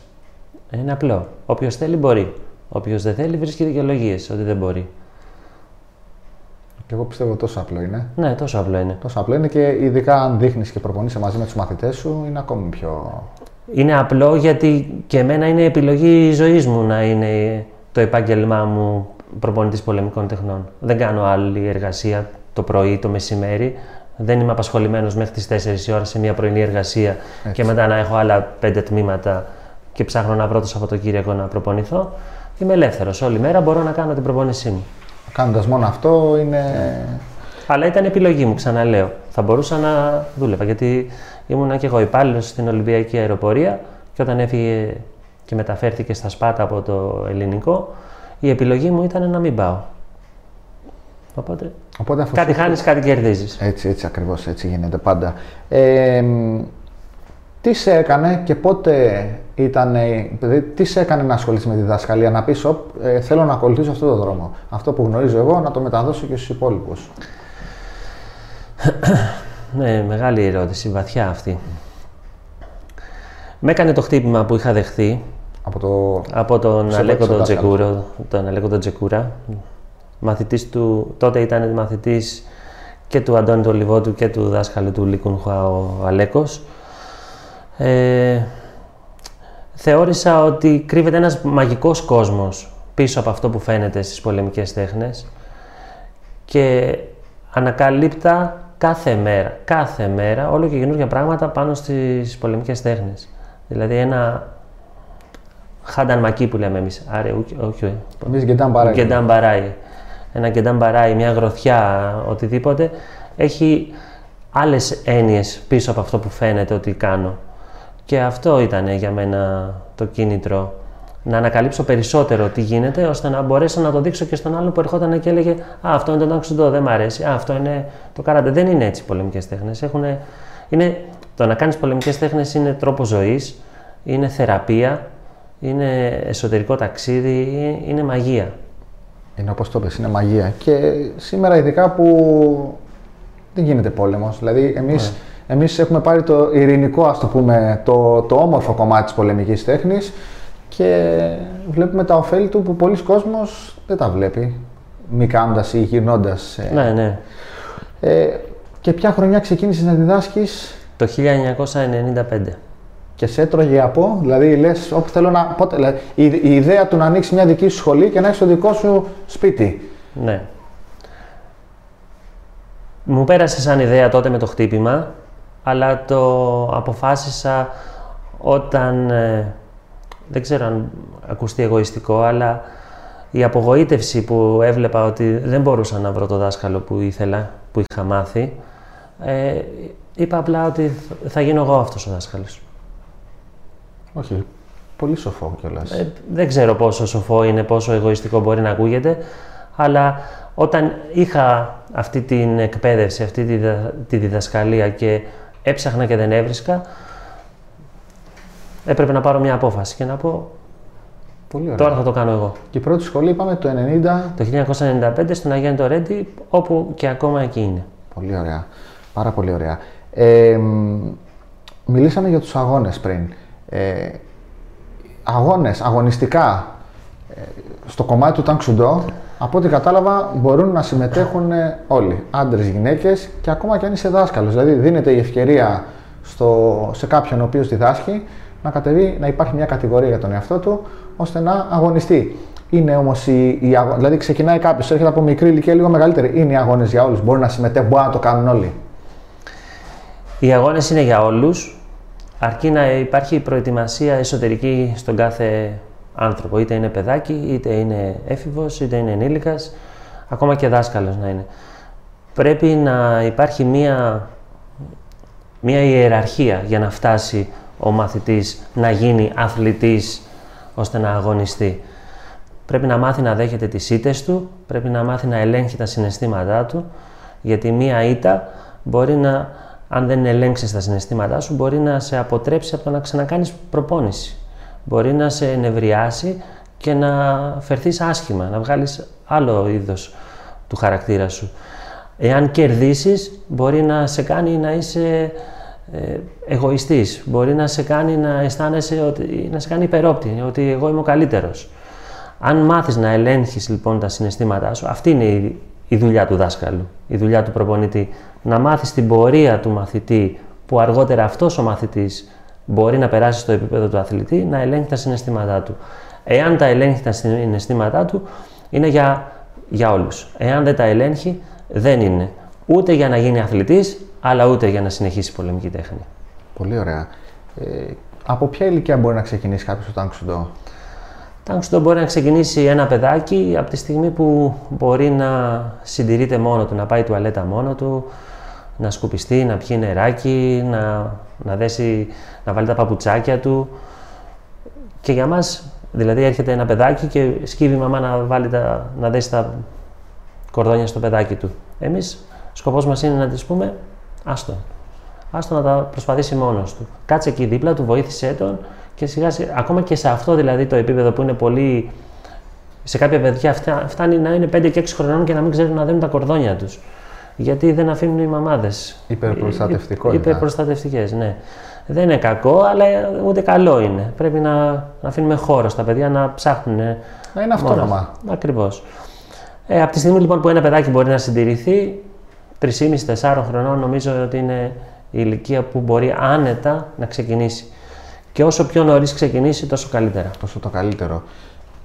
Είναι απλό. Όποιος θέλει μπορεί. Όποιος δεν θέλει βρίσκει δικαιολογίες ότι δεν μπορεί. Και εγώ πιστεύω τόσο απλό είναι. Ναι, τόσο απλό είναι. Τόσο απλό είναι και ειδικά αν δείχνεις και προπονείσαι μαζί με τους μαθητές σου είναι ακόμη πιο... Είναι απλό γιατί και εμένα είναι επιλογή ζωής μου να είναι το επάγγελμά μου προπονητής πολεμικών τεχνών. Δεν κάνω άλλη εργασία το πρωί, το μεσημέρι. Δεν είμαι απασχολημένος μέχρι τις 4 η ώρα σε μια πρωινή εργασία και μετά να έχω άλλα πέντε τμήματα και ψάχνω να βρω το Σαββατοκύριακο να προπονηθώ. Είμαι ελεύθερος. Όλη μέρα μπορώ να κάνω την προπόνησή μου. Κάνοντας μόνο αυτό είναι... Αλλά ήταν επιλογή μου, ξαναλέω. Θα μπορούσα να δούλευα γιατί ήμουνα και εγώ υπάλληλος στην Ολυμπιακή Αεροπορία και όταν έφυγε και μεταφέρθηκε στα Σπάτα από το ελληνικό, η επιλογή μου ήταν να μην πάω. Οπότε Οπότε αφού κάτι σου- χάνεις, κάτι κερδίζεις. Έτσι, έτσι ακριβώς, έτσι γίνεται πάντα. Ε, μ, τι σε έκανε και πότε ήταν, δηλαδή, τι σε έκανε να ασχοληθεί με τη διδασκαλία, να πεις, «Οπ, ε, θέλω να ακολουθήσω αυτό το δρόμο. Αυτό που γνωρίζω εγώ να το μεταδώσω και στους υπόλοιπους. Ναι, μεγάλη ερώτηση, βαθιά αυτή. Με έκανε το χτύπημα που είχα δεχθεί Από το... από τον Σε Αλέκο βοήθησε ο τον δάσκαλος. Τζεκούρο, τον Αλέκο τον Τζεκούρα. Μαθητής του, τότε ήταν μαθητής και του Αντώνη του Λιβότου και του δάσκαλου του Λίκουνχουα ο Αλέκος. Ε, θεώρησα ότι κρύβεται ένας μαγικός κόσμος πίσω από αυτό που φαίνεται στις πολεμικές τέχνες και ανακαλύπτα κάθε μέρα, κάθε μέρα, όλο και καινούργια πράγματα πάνω στις πολεμικές τέχνες. Δηλαδή ένα χάνταν μακί που λέμε εμείς, άρε, όχι, όχι, Εμείς Γκεντάν Μπαράκη. γκεντάν μπαράι. Ένα γκεντάν μπαράι, μια γροθιά, οτιδήποτε, έχει άλλες έννοιες πίσω από αυτό που φαίνεται ότι κάνω. Και αυτό ήταν για μένα το κίνητρο. Να ανακαλύψω περισσότερο τι γίνεται, ώστε να μπορέσω να το δείξω και στον άλλο που ερχόταν και έλεγε Α, αυτό είναι το τάξιντο, δεν μ' αρέσει. Α, αυτό είναι το καράτε. Δεν είναι έτσι οι πολεμικές τέχνες. Είναι, το να κάνεις πολεμικές τέχνες είναι τρόπο ζωής, είναι θεραπεία, είναι εσωτερικό ταξίδι, ε, είναι μαγεία. Είναι όπως το πες, είναι μαγεία. Και σήμερα ειδικά που δεν γίνεται πόλεμος. Δηλαδή εμείς, εμείς έχουμε πάρει το ειρηνικό, ας το πούμε, το, το όμορφο κομμάτι της πολεμικής τέχνης και βλέπουμε τα ωφέλη του που πολλοί κόσμος δεν τα βλέπει, μη κάνοντας ή γυρνώντας. ε. Ναι, ναι. Ε, και ποια χρονιά ξεκίνησες να διδάσκεις Το 1995. Και σε έτρωγε από, δηλαδή λες, όπου θέλω να, πότε, δηλαδή, η, η ιδέα του να ανοίξει μια δική σου σχολή και να έχει το δικό σου σπίτι. Ναι. Μου πέρασε σαν ιδέα τότε με το χτύπημα, αλλά το αποφάσισα όταν, ε, δεν ξέρω αν ακουστεί εγωιστικό, αλλά η απογοήτευση που έβλεπα ότι δεν μπορούσα να βρω το δάσκαλο που ήθελα, που είχα μάθει, ε, είπα απλά ότι θα γίνω εγώ αυτός ο δάσκαλος. Όχι, πολύ σοφό κιόλας. Ε, δεν ξέρω πόσο σοφό είναι, πόσο εγωιστικό μπορεί να ακούγεται, αλλά όταν είχα αυτή την εκπαίδευση, αυτή τη, διδα- τη διδασκαλία και έψαχνα και δεν έβρισκα, έπρεπε να πάρω μια απόφαση και να πω Πολύ ωραία. τώρα θα το κάνω εγώ. Και η πρώτη σχολή είπαμε το 90. Το 1995 στον Αγέντο Ρέντι, όπου και ακόμα εκεί είναι. Πολύ ωραία. Πάρα πολύ ωραία. Ε, μιλήσαμε για τους αγώνες πριν. Ε, αγώνες, αγωνιστικά, ε, στο κομμάτι του τανξουντό, από ό,τι κατάλαβα, μπορούν να συμμετέχουν όλοι. Άντρες, γυναίκες και ακόμα και αν είσαι δάσκαλος. Δηλαδή, δίνεται η ευκαιρία στο, σε κάποιον ο οποίος διδάσκει να κατεβεί, να υπάρχει μια κατηγορία για τον εαυτό του, ώστε να αγωνιστεί. Είναι όμως η, η Δηλαδή, ξεκινάει κάποιος, έρχεται από μικρή ηλικία, λίγο μεγαλύτερη. Είναι οι αγώνες για όλους. Μπορεί να συμμετέχουν, μπορεί να το κάνουν όλοι. Οι αγώνες είναι για όλους. Αρκεί να υπάρχει προετοιμασία εσωτερική στον κάθε άνθρωπο. Είτε είναι παιδάκι, είτε είναι έφηβος, είτε είναι ενήλικας, ακόμα και δάσκαλος να είναι. Πρέπει να υπάρχει μία, μία ιεραρχία για να φτάσει ο μαθητής να γίνει αθλητής ώστε να αγωνιστεί. Πρέπει να μάθει να δέχεται τις ήττες του, πρέπει να μάθει να ελέγχει τα συναισθήματά του, γιατί μία ήττα μπορεί να, αν δεν ελέγξεις τα συναισθήματά σου, μπορεί να σε αποτρέψει από το να ξανακάνεις προπόνηση μπορεί να σε ενευριάσει και να φερθείς άσχημα, να βγάλεις άλλο είδος του χαρακτήρα σου. Εάν κερδίσεις, μπορεί να σε κάνει να είσαι ε, εγωιστής, μπορεί να σε κάνει να αισθάνεσαι, ότι, να σε κάνει υπερόπτη, ότι εγώ είμαι ο καλύτερος. Αν μάθεις να ελέγχεις λοιπόν τα συναισθήματά σου, αυτή είναι η, η δουλειά του δάσκαλου, η δουλειά του προπονητή. Να μάθεις την πορεία του μαθητή, που αργότερα αυτός ο μαθητής μπορεί να περάσει στο επίπεδο του αθλητή, να ελέγχει τα συναισθήματά του. Εάν τα ελέγχει τα συναισθήματά του, είναι για, για όλους. Εάν δεν τα ελέγχει, δεν είναι ούτε για να γίνει αθλητής, αλλά ούτε για να συνεχίσει πολεμική τέχνη. Πολύ ωραία. Ε, από ποια ηλικία μπορεί να ξεκινήσει κάποιος το τάγκσουντο; Τάγκσουντο μπορεί να ξεκινήσει ένα παιδάκι από τη στιγμή που μπορεί να συντηρείται μόνο του, να πάει τουαλέτα μόνο του, να σκουπιστεί, να πιει νεράκι, να, να, δέσει, να βάλει τα παπουτσάκια του. Και για μας, δηλαδή έρχεται ένα παιδάκι και σκύβει η μαμά να, βάλει τα, να δέσει τα κορδόνια στο παιδάκι του. Εμείς, σκοπός μας είναι να της πούμε, άστο. Άστο να τα προσπαθήσει μόνος του. Κάτσε εκεί δίπλα του, βοήθησέ τον και σιγά σιγά, ακόμα και σε αυτό δηλαδή το επίπεδο που είναι πολύ σε κάποια παιδιά φτάνει να είναι 5 και 6 χρονών και να μην ξέρουν να δίνουν τα κορδόνια τους γιατί δεν αφήνουν οι μαμάδες. Υπερπροστατευτικό. Υπερπροστατευτικές, ναι. Δεν είναι κακό, αλλά ούτε καλό είναι. Πρέπει να, να αφήνουμε χώρο στα παιδιά να ψάχνουν. Να είναι αυτόνομα. Ακριβώς. Ε, από τη στιγμή λοιπόν που ένα παιδάκι μπορεί να συντηρηθεί, 3,5-4 χρονών νομίζω ότι είναι η ηλικία που μπορεί άνετα να ξεκινήσει. Και όσο πιο νωρίς ξεκινήσει, τόσο καλύτερα. Τόσο το καλύτερο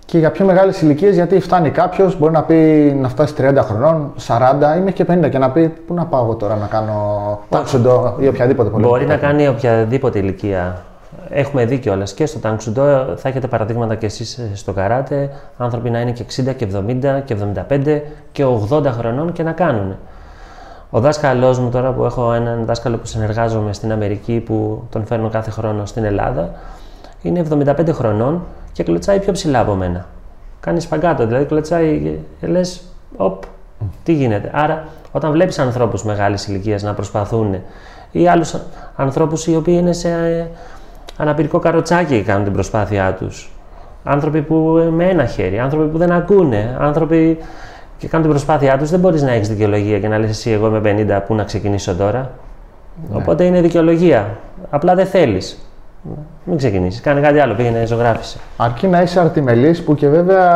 και για πιο μεγάλες ηλικίες, γιατί φτάνει κάποιος, μπορεί να πει να φτάσει 30 χρονών, 40 ή μέχρι και 50 και να πει Πού να πάω εγώ τώρα να κάνω τάξουντο ή οποιαδήποτε πολύ. Μπορεί να κάνει οποιαδήποτε ηλικία. Έχουμε δει κιόλας και στο τάξουντο, θα έχετε παραδείγματα κι εσείς στο καράτε, άνθρωποι να είναι και 60 και 70 και 75 και 80 χρονών και να κάνουν. Ο δάσκαλός μου τώρα που έχω έναν δάσκαλο που συνεργάζομαι στην Αμερική που τον φέρνω κάθε χρόνο στην Ελλάδα, είναι 75 χρονών και κλωτσάει πιο ψηλά από μένα. Κάνεις σπαγκάτο, δηλαδή κλωτσάει και λες, οπ, τι γίνεται. Άρα, όταν βλέπεις ανθρώπους μεγάλης ηλικίας να προσπαθούν ή άλλους ανθρώπους οι οποίοι είναι σε ε, αναπηρικό καροτσάκι και κάνουν την προσπάθειά τους. Άνθρωποι που ε, με ένα χέρι, άνθρωποι που δεν ακούνε, άνθρωποι και κάνουν την προσπάθειά τους, δεν μπορείς να έχεις δικαιολογία και να λες εσύ, εγώ είμαι 50, πού να ξεκινήσω τώρα. Ναι. Οπότε είναι δικαιολογία. Απλά δεν θέλεις. Μην ξεκινήσεις. Κάνε κάτι άλλο. Πήγαινε ζωγράφηση. Αρκεί να είσαι αρτιμελής που και βέβαια.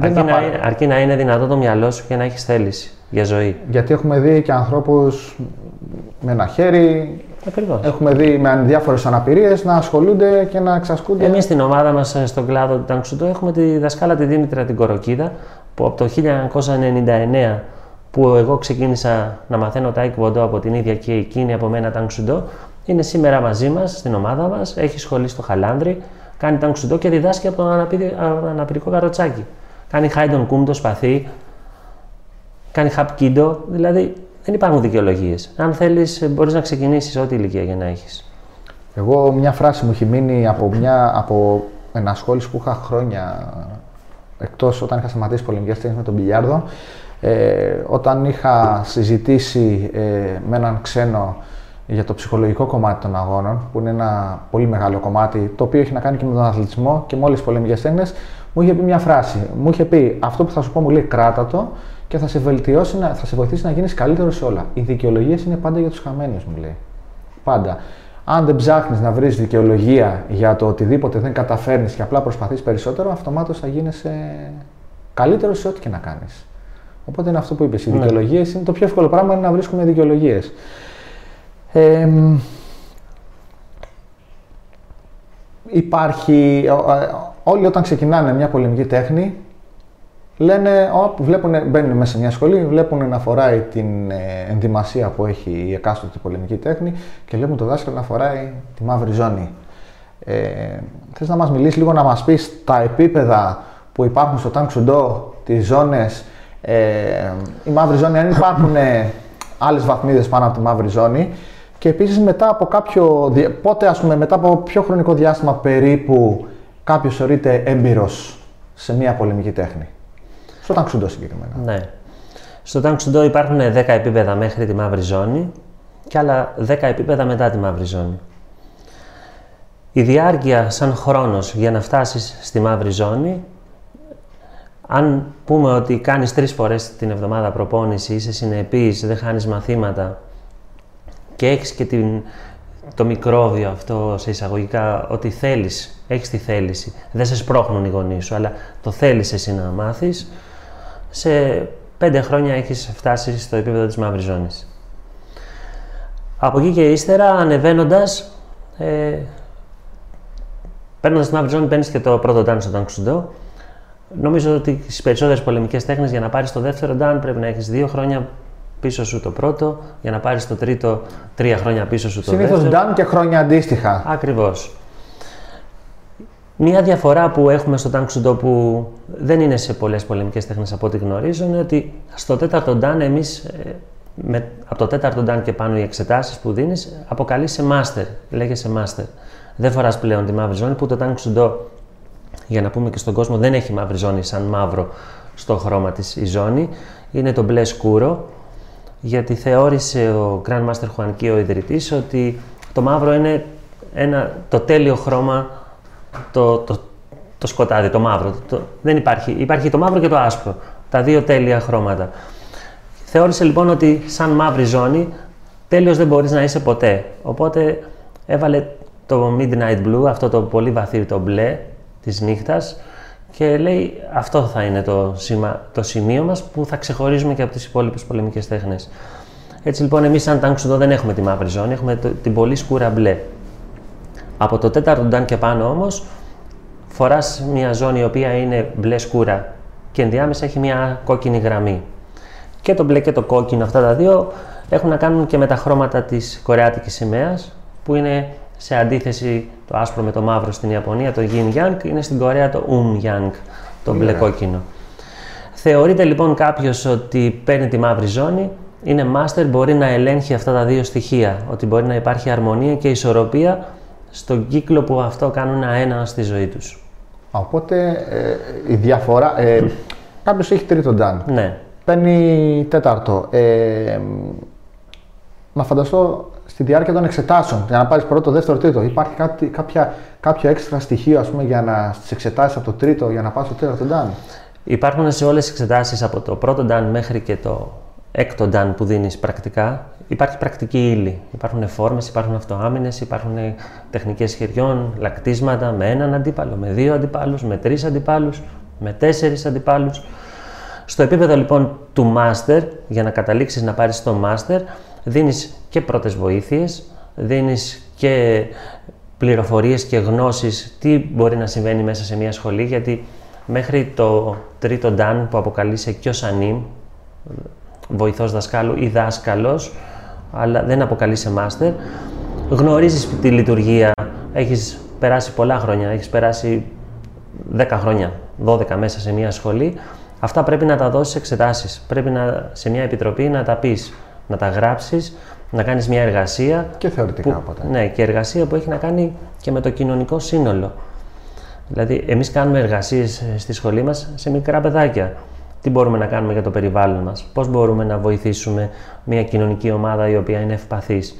Αρκεί, δεν να, είναι, αρκεί να είναι δυνατό το μυαλό σου και να έχεις θέληση για ζωή. Γιατί έχουμε δει και ανθρώπους με ένα χέρι. Ακριβώς. Έχουμε δει με διάφορες αναπηρίες να ασχολούνται και να εξασκούνται. Εμείς στην ομάδα μας στον κλάδο του Τανξουντό έχουμε τη δασκάλα τη Δήμητρα την Κοροκίδα που από το 1999 που εγώ ξεκίνησα να μαθαίνω τα Βοντό από την ίδια και εκείνη από μένα Τανξουντό, είναι σήμερα μαζί μας στην ομάδα μας, έχει σχολή στο Χαλάνδρι, κάνει τανξουντό και διδάσκει από τον αναπηρικό καροτσάκι. Κάνει χάιντον κούμ το σπαθί, κάνει χαπκίντο, δηλαδή δεν υπάρχουν δικαιολογίες. Αν θέλεις, μπορείς να ξεκινήσεις ό,τι ηλικία για να έχεις. Εγώ μια φράση μου έχει μείνει από, μια, από ενασχόληση που είχα χρόνια εκτός όταν είχα σταματήσει πολεμικές τέχνες με τον Πιλιάρδο. Ε, όταν είχα συζητήσει ε, με έναν ξένο για το ψυχολογικό κομμάτι των αγώνων, που είναι ένα πολύ μεγάλο κομμάτι, το οποίο έχει να κάνει και με τον αθλητισμό και με όλες τις πολεμικές τέχνες, μου είχε πει μια φράση. Μου είχε πει αυτό που θα σου πω, μου λέει κράτα το και θα σε βελτιώσει, θα σε βοηθήσει να γίνεις καλύτερος σε όλα. Οι δικαιολογίες είναι πάντα για τους χαμένους, μου λέει. Πάντα. Αν δεν ψάχνεις να βρεις δικαιολογία για το οτιδήποτε δεν καταφέρνεις και απλά προσπαθείς περισσότερο, αυτομάτως θα γίνεσαι καλύτερος σε ό,τι και να κάνεις. Οπότε είναι αυτό που είπες. Οι ναι. δικαιολογίες είναι το πιο εύκολο πράγμα είναι να βρίσκουμε δικαιολογίες. Ε, υπάρχει, όλοι όταν ξεκινάνε μια πολεμική τέχνη, λένε, βλέπουν, μπαίνουν μέσα σε μια σχολή, βλέπουν να φοράει την ε, ενδυμασία που έχει η εκάστοτε πολεμική τέχνη και βλέπουν το δάσκαλο να φοράει τη μαύρη ζώνη. Ε, θες να μας μιλήσεις λίγο, να μας πεις τα επίπεδα που υπάρχουν στο Τάγκ Σουντό, τις ζώνες, ε, η μαύρη ζώνη, αν υπάρχουν ε, άλλες βαθμίδες πάνω από τη μαύρη ζώνη και επίσης μετά από κάποιο, πότε ας πούμε, μετά από ποιο χρονικό διάστημα περίπου κάποιος θεωρείται έμπειρος σε μια πολεμική τέχνη. Στο τανξουντό συγκεκριμένα. Ναι. Στο τανξουντό υπάρχουν 10 επίπεδα μέχρι τη μαύρη ζώνη και άλλα 10 επίπεδα μετά τη μαύρη ζώνη. Η διάρκεια σαν χρόνος για να φτάσεις στη μαύρη ζώνη, αν πούμε ότι κάνεις τρεις φορές την εβδομάδα προπόνησης, είσαι συνεπής, δεν χάνεις μαθήματα και έχεις και την, το μικρόβιο αυτό σε εισαγωγικά ότι θέλεις, έχεις τη θέληση, δεν σε σπρώχνουν οι γονείς σου, αλλά το θέλεις εσύ να μάθεις, σε πέντε χρόνια έχεις φτάσει στο επίπεδο της μαύρης ζώνης. Από εκεί και ύστερα, ανεβαίνοντας, ε, παίρνοντας τη μαύρη ζώνη, παίρνεις και το πρώτο dan στο Dan Νομίζω ότι στις περισσότερες πολεμικές τέχνες για να πάρεις το δεύτερο dan πρέπει να έχεις δύο χρόνια πίσω σου το πρώτο, για να πάρεις το τρίτο τρία χρόνια πίσω σου το Συνήθως δεύτερο. Συνήθω dan και χρόνια αντίστοιχα. Ακριβώς. Μία διαφορά που έχουμε στο Tang που δεν είναι σε πολλές πολεμικές τέχνες από ό,τι γνωρίζω είναι ότι στο τέταρτο Dan εμείς, ε, από το τέταρτο Dan και πάνω οι εξετάσεις που δίνεις, αποκαλείσαι master. Λέγεσαι master. Δεν φοράς πλέον τη μαύρη ζώνη που το Tang για να πούμε και στον κόσμο, δεν έχει μαύρη ζώνη σαν μαύρο στο χρώμα της η ζώνη. Είναι το μπλε σκούρο, γιατί θεώρησε ο Grandmaster Χουανκί, ο ιδρυτής, ότι το μαύρο είναι ένα, το τέλειο χρώμα το, το, το σκοτάδι, το μαύρο. Το, δεν υπάρχει. Υπάρχει το μαύρο και το άσπρο. Τα δύο τέλεια χρώματα. Θεώρησε λοιπόν ότι σαν μαύρη ζώνη τέλειος δεν μπορείς να είσαι ποτέ. Οπότε έβαλε το Midnight Blue, αυτό το πολύ βαθύ το μπλε της νύχτας και λέει αυτό θα είναι το, σήμα, το σημείο μας που θα ξεχωρίζουμε και από τις υπόλοιπες πολεμικές τέχνες. Έτσι λοιπόν εμείς σαν τάγκσουδο δεν έχουμε τη μαύρη ζώνη, έχουμε την πολύ σκούρα μπλε. Από το τέταρτο ντάν και πάνω όμως φοράς μια ζώνη η οποία είναι μπλε σκούρα και ενδιάμεσα έχει μια κόκκινη γραμμή. Και το μπλε και το κόκκινο αυτά τα δύο έχουν να κάνουν και με τα χρώματα της κορεάτικης σημαίας που είναι σε αντίθεση το άσπρο με το μαύρο στην Ιαπωνία, το Yin Yang, είναι στην Κορέα το Um Yang, το μπλε κόκκινο. Θεωρείται λοιπόν κάποιος ότι παίρνει τη μαύρη ζώνη, είναι master, μπορεί να ελέγχει αυτά τα δύο στοιχεία, ότι μπορεί να υπάρχει αρμονία και ισορροπία στον κύκλο που αυτό κάνουν ένα στη ζωή τους. Οπότε ε, η διαφορά... Ε, κάποιος έχει τρίτο ντάν. Ναι. Παίρνει τέταρτο. Ε, να φανταστώ στη διάρκεια των εξετάσεων, για να πάρεις πρώτο, δεύτερο, τρίτο, υπάρχει κάτι, κάποια, κάποιο έξτρα στοιχείο ας πούμε, για να στις εξετάσεις από το τρίτο για να πας στο τέταρτο ντάν. Υπάρχουν σε όλες τις εξετάσεις από το πρώτο ντάν μέχρι και το έκτο ντάν που δίνεις πρακτικά, υπάρχει πρακτική ύλη. Υπάρχουν φόρμες, υπάρχουν αυτοάμυνες, υπάρχουν τεχνικές χεριών, λακτίσματα με έναν αντίπαλο, με δύο αντιπάλους, με τρεις αντιπάλους, με τέσσερις αντιπάλους. Στο επίπεδο λοιπόν του master, για να καταλήξεις να πάρεις το master, δίνεις και πρώτες βοήθειες, δίνεις και πληροφορίες και γνώσεις τι μπορεί να συμβαίνει μέσα σε μια σχολή, γιατί μέχρι το τρίτο ντάν που αποκαλείσαι και ως ανήμ, βοηθός δασκάλου ή δάσκαλος, αλλά δεν αποκαλείσαι μάστερ. Γνωρίζεις τη λειτουργία, έχεις περάσει πολλά χρόνια, έχεις περάσει 10 χρόνια, 12 μέσα σε μια σχολή. Αυτά πρέπει να τα δώσεις εξετάσεις. Πρέπει να, σε μια επιτροπή να τα πεις, να τα γράψεις, να κάνεις μια εργασία. Και θεωρητικά που, ποτέ. Ναι, και εργασία που έχει να κάνει και με το κοινωνικό σύνολο. Δηλαδή, εμείς κάνουμε εργασίες στη σχολή μας σε μικρά παιδάκια τι μπορούμε να κάνουμε για το περιβάλλον μας, πώς μπορούμε να βοηθήσουμε μια κοινωνική ομάδα η οποία είναι ευπαθής;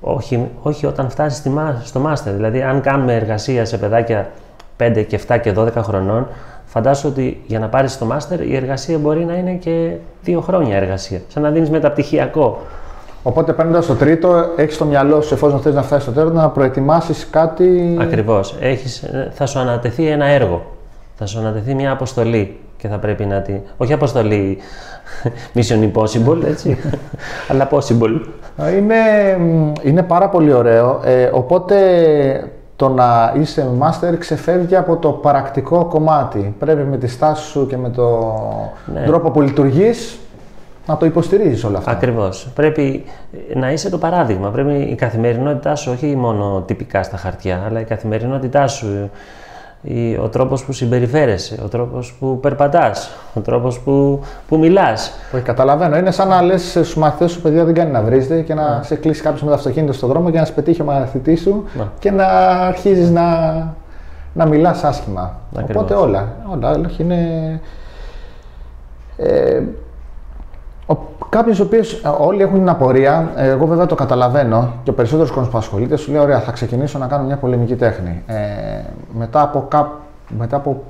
Όχι, όχι όταν φτάσεις στο μάστερ, δηλαδή αν κάνουμε εργασία σε παιδάκια 5 και 7 και 12 χρονών, φαντάσου ότι για να πάρεις το μάστερ η εργασία μπορεί να είναι και 2 χρόνια εργασία, σαν να δίνεις μεταπτυχιακό. Οπότε παίρνοντας το τρίτο, έχεις στο μυαλό σου, εφόσον θες να φτάσεις στο τέταρτο, να προετοιμάσεις κάτι. Ακριβώς. Θα σου ανατεθεί ένα έργο. Θα σου ανατεθεί μια αποστολή και θα πρέπει να τη. Όχι αποστολή Mission Impossible, έτσι. αλλά possible. Είναι, είναι πάρα πολύ ωραίο. Ε, οπότε το να είσαι master ξεφεύγει από το πρακτικό κομμάτι. Πρέπει με τη στάση σου και με τον ναι. τρόπο που λειτουργείς να το υποστηρίζεις όλα αυτά. Ακριβώς. Πρέπει να είσαι το παράδειγμα. Πρέπει η καθημερινότητά σου, όχι μόνο τυπικά στα χαρτιά, αλλά η καθημερινότητά σου, ο τρόπος που συμπεριφέρεσαι, ο τρόπος που περπατάς, ο τρόπος που, που μιλάς. Όχι, καταλαβαίνω. Είναι σαν να λες στους μαθητές σου, παιδιά, δεν κάνει να βρίζετε και να ναι. σε κλείσει κάποιος με το αυτοκίνητο στον δρόμο και να σε πετύχει ο μαθητής σου ναι. και να αρχίζεις να, να μιλάς άσχημα. Οπότε όλα. Όλα, όχι, είναι. Ε, Κάποιοι οι οποίοι όλοι έχουν την απορία, εγώ βέβαια το καταλαβαίνω και ο περισσότερος κόσμος που ασχολείται σου λέει: Ωραία, θα ξεκινήσω να κάνω μια πολεμική τέχνη. Ε, μετά, από κά... μετά από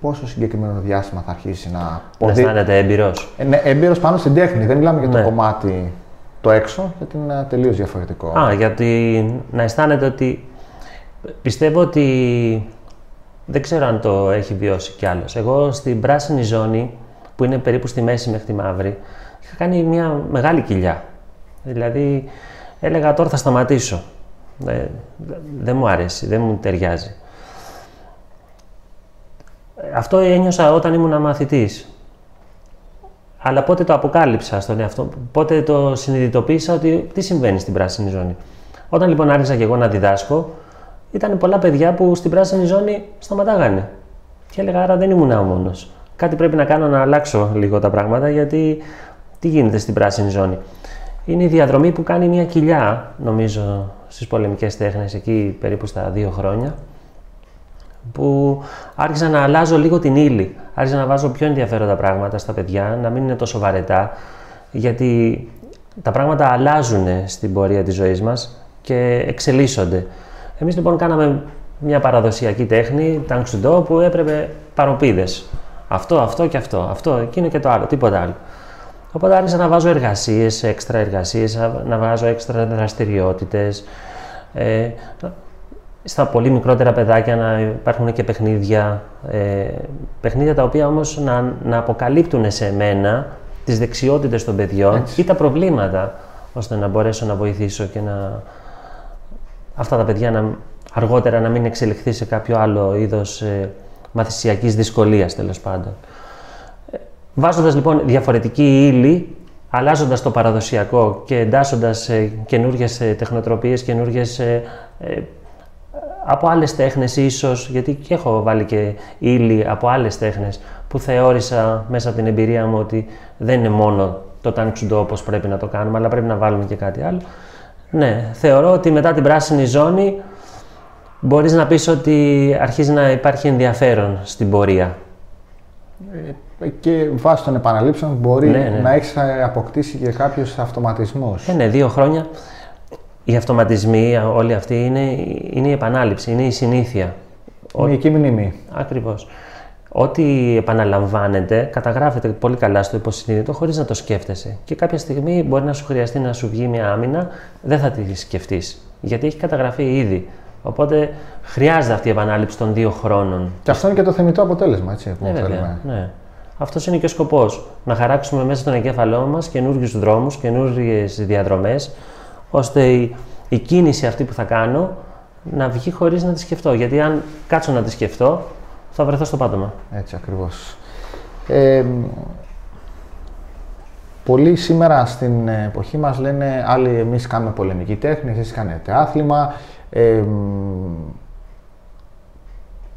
πόσο συγκεκριμένο διάστημα θα αρχίσει να. Να αισθάνεται έμπειρος. Ε, ναι, έμπειρος πάνω στην τέχνη. Δεν μιλάμε για το ναι. κομμάτι το έξω, γιατί είναι τελείως διαφορετικό. Α, γιατί να αισθάνεται ότι. Πιστεύω ότι. Δεν ξέρω αν το έχει βιώσει κι άλλος. Εγώ στην πράσινη ζώνη, που είναι περίπου στη μέση μέχρι τη μαύρη, είχα κάνει μια μεγάλη κοιλιά. Δηλαδή, έλεγα τώρα θα σταματήσω. Ε, δεν μου αρέσει, δεν μου ταιριάζει. Αυτό ένιωσα όταν ήμουν μαθητής. Αλλά πότε το αποκάλυψα στον εαυτό πότε το συνειδητοποίησα ότι τι συμβαίνει στην πράσινη ζώνη. Όταν λοιπόν άρχισα και εγώ να διδάσκω, ήταν πολλά παιδιά που στην πράσινη ζώνη σταματάγανε. Και έλεγα, άρα δεν ήμουν ο μόνος. Κάτι πρέπει να κάνω να αλλάξω λίγο τα πράγματα, γιατί τι γίνεται στην πράσινη ζώνη; Είναι η διαδρομή που κάνει μια κοιλιά, νομίζω, στις πολεμικές τέχνες, εκεί περίπου στα δύο χρόνια, που άρχισα να αλλάζω λίγο την ύλη. Άρχισα να βάζω πιο ενδιαφέροντα πράγματα στα παιδιά, να μην είναι τόσο βαρετά, γιατί τα πράγματα αλλάζουν στην πορεία της ζωής μας και εξελίσσονται. Εμείς λοιπόν κάναμε μια παραδοσιακή τέχνη, τανξουντό, που έπρεπε παροπίδες. Αυτό, αυτό και αυτό, αυτό, εκείνο και το άλλο, τίποτα άλλο. Οπότε άρχισα να βάζω εργασίες, έξτρα εργασίες, να βάζω έξτρα δραστηριότητες. Ε, στα πολύ μικρότερα παιδάκια να υπάρχουν και παιχνίδια, ε, παιχνίδια τα οποία όμως να, να αποκαλύπτουν σε μένα τις δεξιότητες των παιδιών ή τα προβλήματα, ώστε να μπορέσω να βοηθήσω και να αυτά τα παιδιά να, αργότερα να μην εξελιχθεί σε κάποιο άλλο είδος ε, μαθησιακής δυσκολίας τέλος πάντων. Βάζοντας λοιπόν διαφορετική ύλη, αλλάζοντας το παραδοσιακό και εντάσσοντας ε, καινούργιες τεχνοτροπίες, καινούργιες ε, ε, από άλλες τέχνες, ίσως, γιατί και έχω βάλει και ύλη από άλλες τέχνες που θεώρησα μέσα από την εμπειρία μου ότι δεν είναι μόνο το τάνξουντο όπως πρέπει να το κάνουμε, αλλά πρέπει να βάλουμε και κάτι άλλο. Ναι, θεωρώ ότι μετά την πράσινη ζώνη μπορείς να πεις ότι αρχίζει να υπάρχει ενδιαφέρον στην πορεία και βάσει των επαναλήψεων μπορεί ναι, ναι. να έχεις αποκτήσει και κάποιου αυτοματισμού. Ε, ναι, δύο χρόνια. Οι αυτοματισμοί όλοι αυτοί είναι, είναι η επανάληψη, είναι η συνήθεια. Είναι η μνήμη. Ακριβώς. Ό,τι επαναλαμβάνεται, καταγράφεται πολύ καλά στο υποσυνείδητο χωρίς να το σκέφτεσαι. Και κάποια στιγμή μπορεί να σου χρειαστεί να σου βγει μια άμυνα, δεν θα τη σκεφτείς. Γιατί έχει καταγραφεί ήδη. Οπότε χρειάζεται αυτή η επανάληψη των δύο χρόνων. Και αυτό είναι και το θεμητό αποτέλεσμα, έτσι, που ναι, θέλουμε. Ναι. Αυτός είναι και ο σκοπός. Να χαράξουμε μέσα στον εγκέφαλό μας καινούριους δρόμους, καινούριες διαδρομές, ώστε η, η κίνηση αυτή που θα κάνω να βγει χωρίς να τη σκεφτώ. Γιατί αν κάτσω να τη σκεφτώ, θα βρεθώ στο πάτωμα. Έτσι ακριβώς. Ε, πολλοί σήμερα στην εποχή μας λένε άλλοι εμείς κάνουμε πολεμική τέχνη, εσείς κάνετε άθλημα. Ε,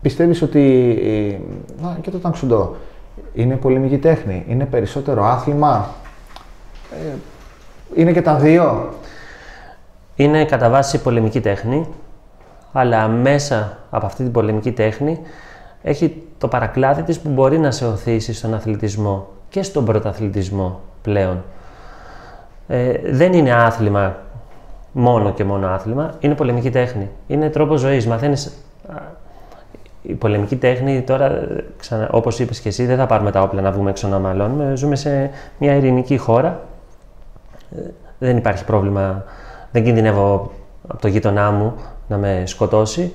πιστεύεις ότι, ε, και το ταξουντό, είναι πολεμική τέχνη, είναι περισσότερο άθλημα, ε, είναι και τα δύο. Είναι κατά βάση πολεμική τέχνη, αλλά μέσα από αυτή την πολεμική τέχνη έχει το παρακλάδι της που μπορεί να σε οθήσει στον αθλητισμό και στον πρωταθλητισμό πλέον. Ε, δεν είναι άθλημα μόνο και μόνο άθλημα, είναι πολεμική τέχνη. Είναι τρόπο ζωής. Μαθαίνεις η πολεμική τέχνη τώρα, ξανα, όπως είπες και εσύ, δεν θα πάρουμε τα όπλα να βγούμε έξω να μαλώνουμε. Ζούμε σε μια ειρηνική χώρα. δεν υπάρχει πρόβλημα, δεν κινδυνεύω από το γείτονά μου να με σκοτώσει,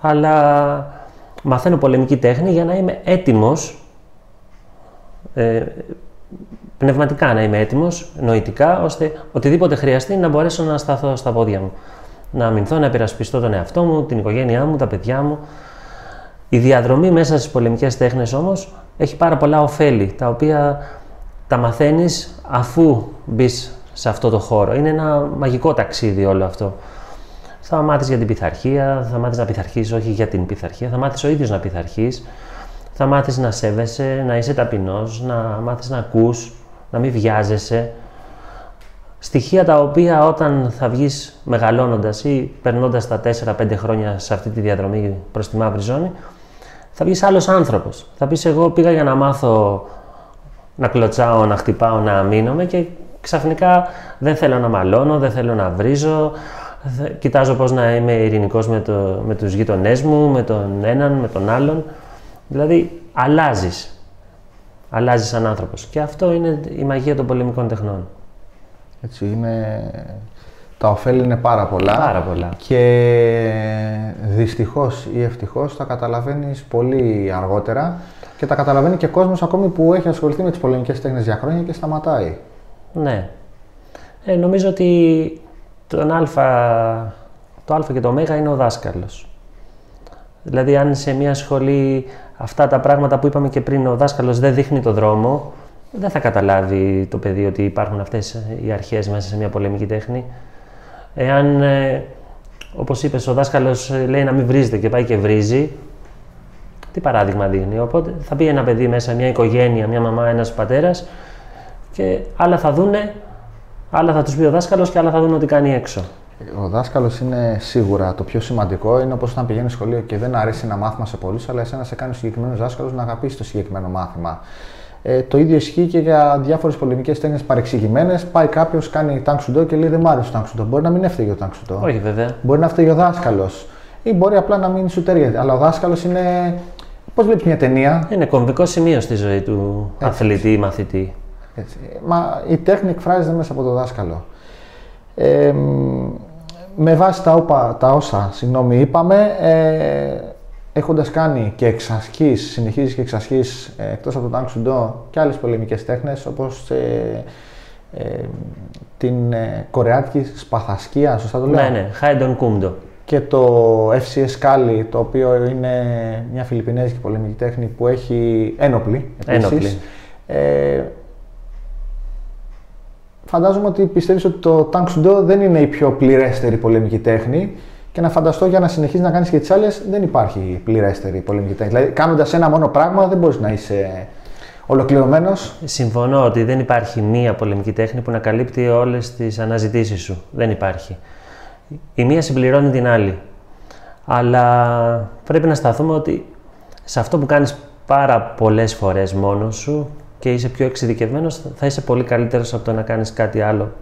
αλλά μαθαίνω πολεμική τέχνη για να είμαι έτοιμος, ε, πνευματικά να είμαι έτοιμος, νοητικά, ώστε οτιδήποτε χρειαστεί να μπορέσω να σταθώ στα πόδια μου. Να αμυνθώ, να υπερασπιστώ τον εαυτό μου, την οικογένειά μου, τα παιδιά μου. Η διαδρομή μέσα στις πολεμικές τέχνες όμως έχει πάρα πολλά ωφέλη, τα οποία τα μαθαίνεις αφού μπεις σε αυτό το χώρο. Είναι ένα μαγικό ταξίδι όλο αυτό. Θα μάθεις για την πειθαρχία, θα μάθεις να πειθαρχείς όχι για την πειθαρχία, θα μάθεις ο ίδιος να πειθαρχείς, θα μάθεις να σέβεσαι, να είσαι ταπεινός, να μάθεις να ακούς, να μην βιάζεσαι. Στοιχεία τα οποία όταν θα βγεις μεγαλώνοντας ή περνώντας τα 4-5 χρόνια σε αυτή τη διαδρομή προς τη μαύρη ζώνη, θα βγεις άλλος άνθρωπος. Θα πεις εγώ πήγα για να μάθω να κλωτσάω, να χτυπάω, να αμήνομαι και ξαφνικά δεν θέλω να μαλώνω, δεν θέλω να βρίζω, κοιτάζω πώς να είμαι ειρηνικός με, το, με τους γείτονές μου, με τον έναν, με τον άλλον. Δηλαδή, αλλάζεις. Αλλάζεις σαν άνθρωπος. Και αυτό είναι η μαγεία των πολεμικών τεχνών. Έτσι, είναι... Τα ωφέλη είναι πάρα πολλά. Πάρα πολλά. Και δυστυχώς ή ευτυχώς τα καταλαβαίνεις πολύ αργότερα και τα καταλαβαίνει και κόσμος ακόμη που έχει ασχοληθεί με τις πολεμικές τέχνες για χρόνια και σταματάει. Ναι. Ε, νομίζω ότι τον α, το α και το ω είναι ο δάσκαλος. Δηλαδή, αν σε μια σχολή αυτά τα πράγματα που είπαμε και πριν ο δάσκαλος δεν δείχνει το δρόμο, δεν θα καταλάβει το παιδί ότι υπάρχουν αυτές οι αρχές μέσα σε μια πολεμική τέχνη. Εάν, ε, όπως είπες, ο δάσκαλος λέει να μην βρίζετε και πάει και βρίζει, τι παράδειγμα δίνει. Οπότε θα πει ένα παιδί μέσα, μια οικογένεια, μια μαμά, ένας πατέρας και άλλα θα δούνε, άλλα θα τους πει ο δάσκαλος και άλλα θα δουν ότι κάνει έξω. Ο δάσκαλος είναι σίγουρα το πιο σημαντικό. Είναι όπως όταν πηγαίνεις σχολείο και δεν αρέσει ένα μάθημα σε πολλούς, αλλά εσένα σε κάνει ο συγκεκριμένος δάσκαλος να αγαπήσεις το συγκεκριμένο μάθημα. Ε, το ίδιο ισχύει και για διάφορες πολεμικές τέχνε παρεξηγημένες. Πάει κάποιος, κάνει τάγκ σουντό και λέει Δεν μ' άρεσε το τάγκ σουντό. Μπορεί να μην έφταιγε ο τάγκ σουντό. Όχι, βέβαια. Μπορεί να φταίει ο δάσκαλος. Ή μπορεί απλά να μην σου ταιριάζει. Αλλά ο δάσκαλος είναι Πώς βλέπεις μια ταινία; Είναι κομβικό σημείο στη ζωή του έτσι, αθλητή ή μαθητή. Έτσι. Μα η τέχνη εκφράζεται μέσα από το δάσκαλο. Ε, με βάση τα, όπα, τα όσα συγγνώμη, είπαμε, ε, έχοντας κάνει και εξασκείς, συνεχίζεις και εξασκείς ε, εκτός από το τάγκ σουντό και άλλες πολεμικές τέχνες όπως ε, ε, την ε, κορεάτικη σπαθασκία, σωστά το λέω; Ναι, ναι, Χάιντον Κούμντο και το FCS Kali, το οποίο είναι μια φιλιππινέζικη πολεμική τέχνη που έχει ένοπλη. Ένοπλη. Ε, φαντάζομαι ότι πιστεύεις ότι το Tang Soo δεν είναι η πιο πληρέστερη πολεμική τέχνη και να φανταστώ για να συνεχίσει να κάνεις και τις άλλες δεν υπάρχει πληρέστερη πολεμική τέχνη. Δηλαδή κάνοντας ένα μόνο πράγμα δεν μπορείς να είσαι ολοκληρωμένος. Συμφωνώ ότι δεν υπάρχει μία πολεμική τέχνη που να καλύπτει όλες τις αναζητήσεις σου. Δεν υπάρχει. Η μία συμπληρώνει την άλλη. Αλλά πρέπει να σταθούμε ότι σε αυτό που κάνεις πάρα πολλές φορές μόνος σου και είσαι πιο εξειδικευμένος, θα είσαι πολύ καλύτερος από το να κάνεις κάτι άλλο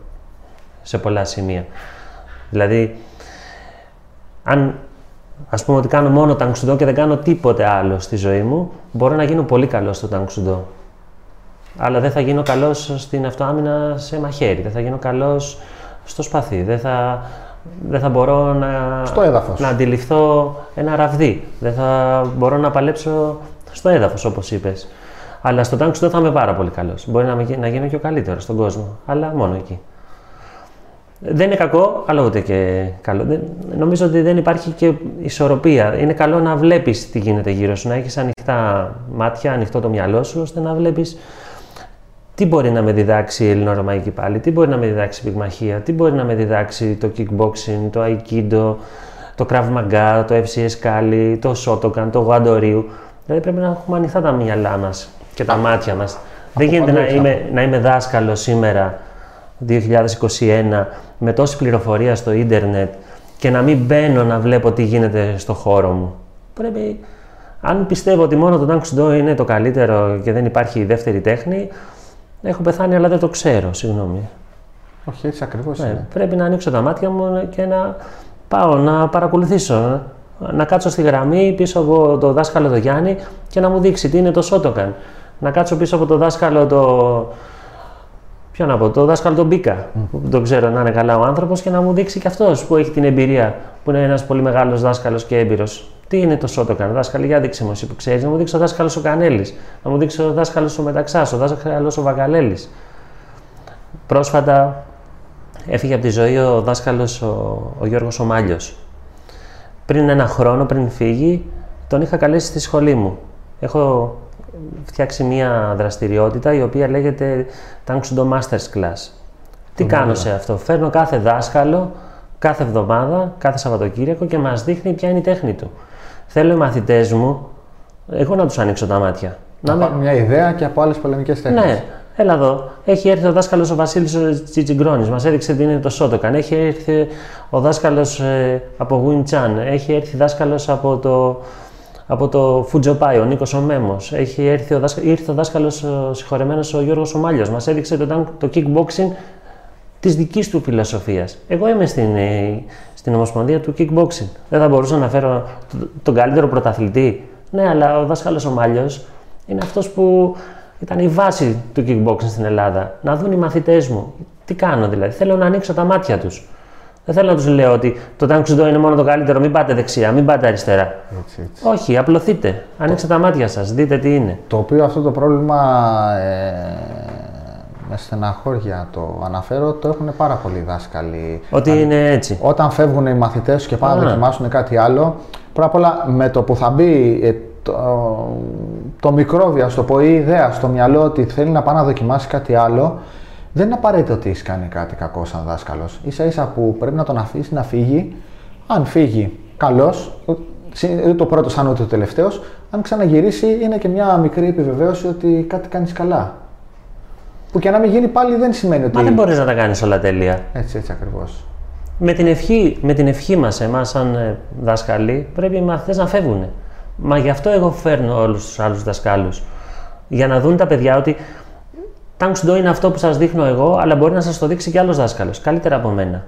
σε πολλά σημεία. Δηλαδή, αν ας πούμε ότι κάνω μόνο ταγκσουντό και δεν κάνω τίποτε άλλο στη ζωή μου, μπορώ να γίνω πολύ καλό στο ταγκσουντό. Αλλά δεν θα γίνω καλός στην αυτοάμυνα σε μαχαίρι, δεν θα γίνω καλός στο σπαθί, δεν θα δεν θα μπορώ να, στο έδαφος. να αντιληφθώ ένα ραβδί. Δεν θα μπορώ να παλέψω στο έδαφος, όπως είπες. Αλλά στο τάγκ θα είμαι πάρα πολύ καλός. Μπορεί να, να γίνω και ο καλύτερος στον κόσμο, αλλά μόνο εκεί. Δεν είναι κακό, αλλά ούτε και καλό. νομίζω ότι δεν υπάρχει και ισορροπία. Είναι καλό να βλέπεις τι γίνεται γύρω σου, να έχεις ανοιχτά μάτια, ανοιχτό το μυαλό σου, ώστε να βλέπεις τι μπορεί να με διδάξει η ελληνορωμαϊκή πάλι, τι μπορεί να με διδάξει η πυγμαχία, τι μπορεί να με διδάξει το kickboxing, το aikido, το krav maga, το FCS kali, το shotokan, το guandoriu. Δηλαδή πρέπει να έχουμε ανοιχτά τα μυαλά μας και τα μάτια μας. Δεν γίνεται να είμαι, να είμαι δάσκαλος σήμερα, 2021, με τόση πληροφορία στο ίντερνετ και να μην μπαίνω να βλέπω τι γίνεται στο χώρο μου. Πρέπει, αν πιστεύω ότι μόνο το Dunk είναι το καλύτερο και δεν υπάρχει δεύτερη τέχνη, Έχω πεθάνει, αλλά δεν το ξέρω, συγγνώμη. Όχι, έτσι ακριβώς. Ναι, πρέπει να ανοίξω τα μάτια μου και να πάω να παρακολουθήσω. Να κάτσω στη γραμμή πίσω από το δάσκαλο το Γιάννη και να μου δείξει τι είναι το Σότοκαν. Να κάτσω πίσω από το δάσκαλο το. Ποιο να πω, το δάσκαλο τον Μπίκα, που τον ξέρω να είναι καλά ο άνθρωπος και να μου δείξει και αυτός που έχει την εμπειρία, που είναι ένας πολύ μεγάλος δάσκαλος και έμπειρος. Τι είναι το Σότοκαν, δάσκαλο, για δείξε μου εσύ που ξέρεις, να μου δείξει ο δάσκαλος ο Κανέλης, να μου δείξει ο δάσκαλος ο Μεταξάς, ο δάσκαλος ο Βακαλέλη. Πρόσφατα έφυγε από τη ζωή ο δάσκαλος ο, ο Γιώργος Ομάλιο. Πριν ένα χρόνο, πριν φύγει, τον είχα καλέσει στη σχολή μου. Έχω φτιάξει μια δραστηριότητα η οποία λέγεται Tanksudo Masters Class. Τι κάνω σε αυτό; Φέρνω κάθε δάσκαλο κάθε εβδομάδα, κάθε Σαββατοκύριακο και μας δείχνει ποια είναι η τέχνη του. Θέλω οι μαθητές μου, εγώ να τους ανοίξω τα μάτια. Να, να μια ιδέα και από άλλες πολεμικές τέχνες. Ναι, Έλα εδώ. Έχει έρθει ο δάσκαλος ο Βασίλης Τσιτζιγκρόνης, μας έδειξε τι είναι το Σότοκαν. Έχει έρθει ο δάσκαλος ε, από Γουιν Τσάν. Έχει έρθει δάσκαλος από το από το Φουτζοπάι, ο Νίκος ο Μέμος. Έχει έρθει ο, δάσκα... ήρθε ο δάσκαλος συγχωρεμένος ο Γιώργος Ομάλιο. Μας έδειξε το, το kickboxing της δικής του φιλοσοφίας. Εγώ είμαι στην, ε, στην Ομοσπονδία του kickboxing. Δεν θα μπορούσα να φέρω τον καλύτερο πρωταθλητή. Ναι, αλλά ο δάσκαλος Ομάλιο είναι αυτός που ήταν η βάση του kickboxing στην Ελλάδα. Να δουν οι μαθητές μου. Τι κάνω δηλαδή; Θέλω να ανοίξω τα μάτια τους. Δεν θέλω να τους λέω ότι το τάγκ είναι μόνο το καλύτερο, μην πάτε δεξιά, μην πάτε αριστερά. Έτσι, έτσι. Όχι, απλωθείτε. Ανοίξτε τα μάτια σας, δείτε τι είναι. Το οποίο αυτό το πρόβλημα ε, με στεναχώρια το αναφέρω, το έχουν πάρα πολλοί δάσκαλοι. Ότι είναι έτσι. Όταν φεύγουν οι μαθητές και πάνε να δοκιμάσουν κάτι άλλο, πρώτα απ' όλα με το που θα μπει ε, το, το μικρόβιο, α το πω, η ιδέα στο μυαλό ότι θέλει να πάει να δοκιμάσει κάτι άλλο, δεν είναι απαραίτητο ότι έχεις κάνει κάτι κακό σαν δάσκαλος. σα ίσα που πρέπει να τον αφήσεις να φύγει. Αν φύγει, καλώ, ούτε το πρώτο σαν ούτε το τελευταίος. Αν ξαναγυρίσει, είναι και μια μικρή επιβεβαίωση ότι κάτι κάνεις καλά. Που και να μην γίνει πάλι δεν σημαίνει ότι. Μα δεν μπορείς να τα κάνεις όλα τέλεια. Έτσι, έτσι ακριβώς. Με την ευχή, με την ευχή μας, εμάς, σαν ε, δάσκαλοι, πρέπει οι μαθητές να φεύγουν. Μα γι' αυτό εγώ φέρνω όλους τους άλλους δασκάλους. Για να δουν τα παιδιά ότι Τάγκ είναι αυτό που σας δείχνω εγώ, αλλά μπορεί να σας το δείξει και άλλος δάσκαλος. Καλύτερα από μένα.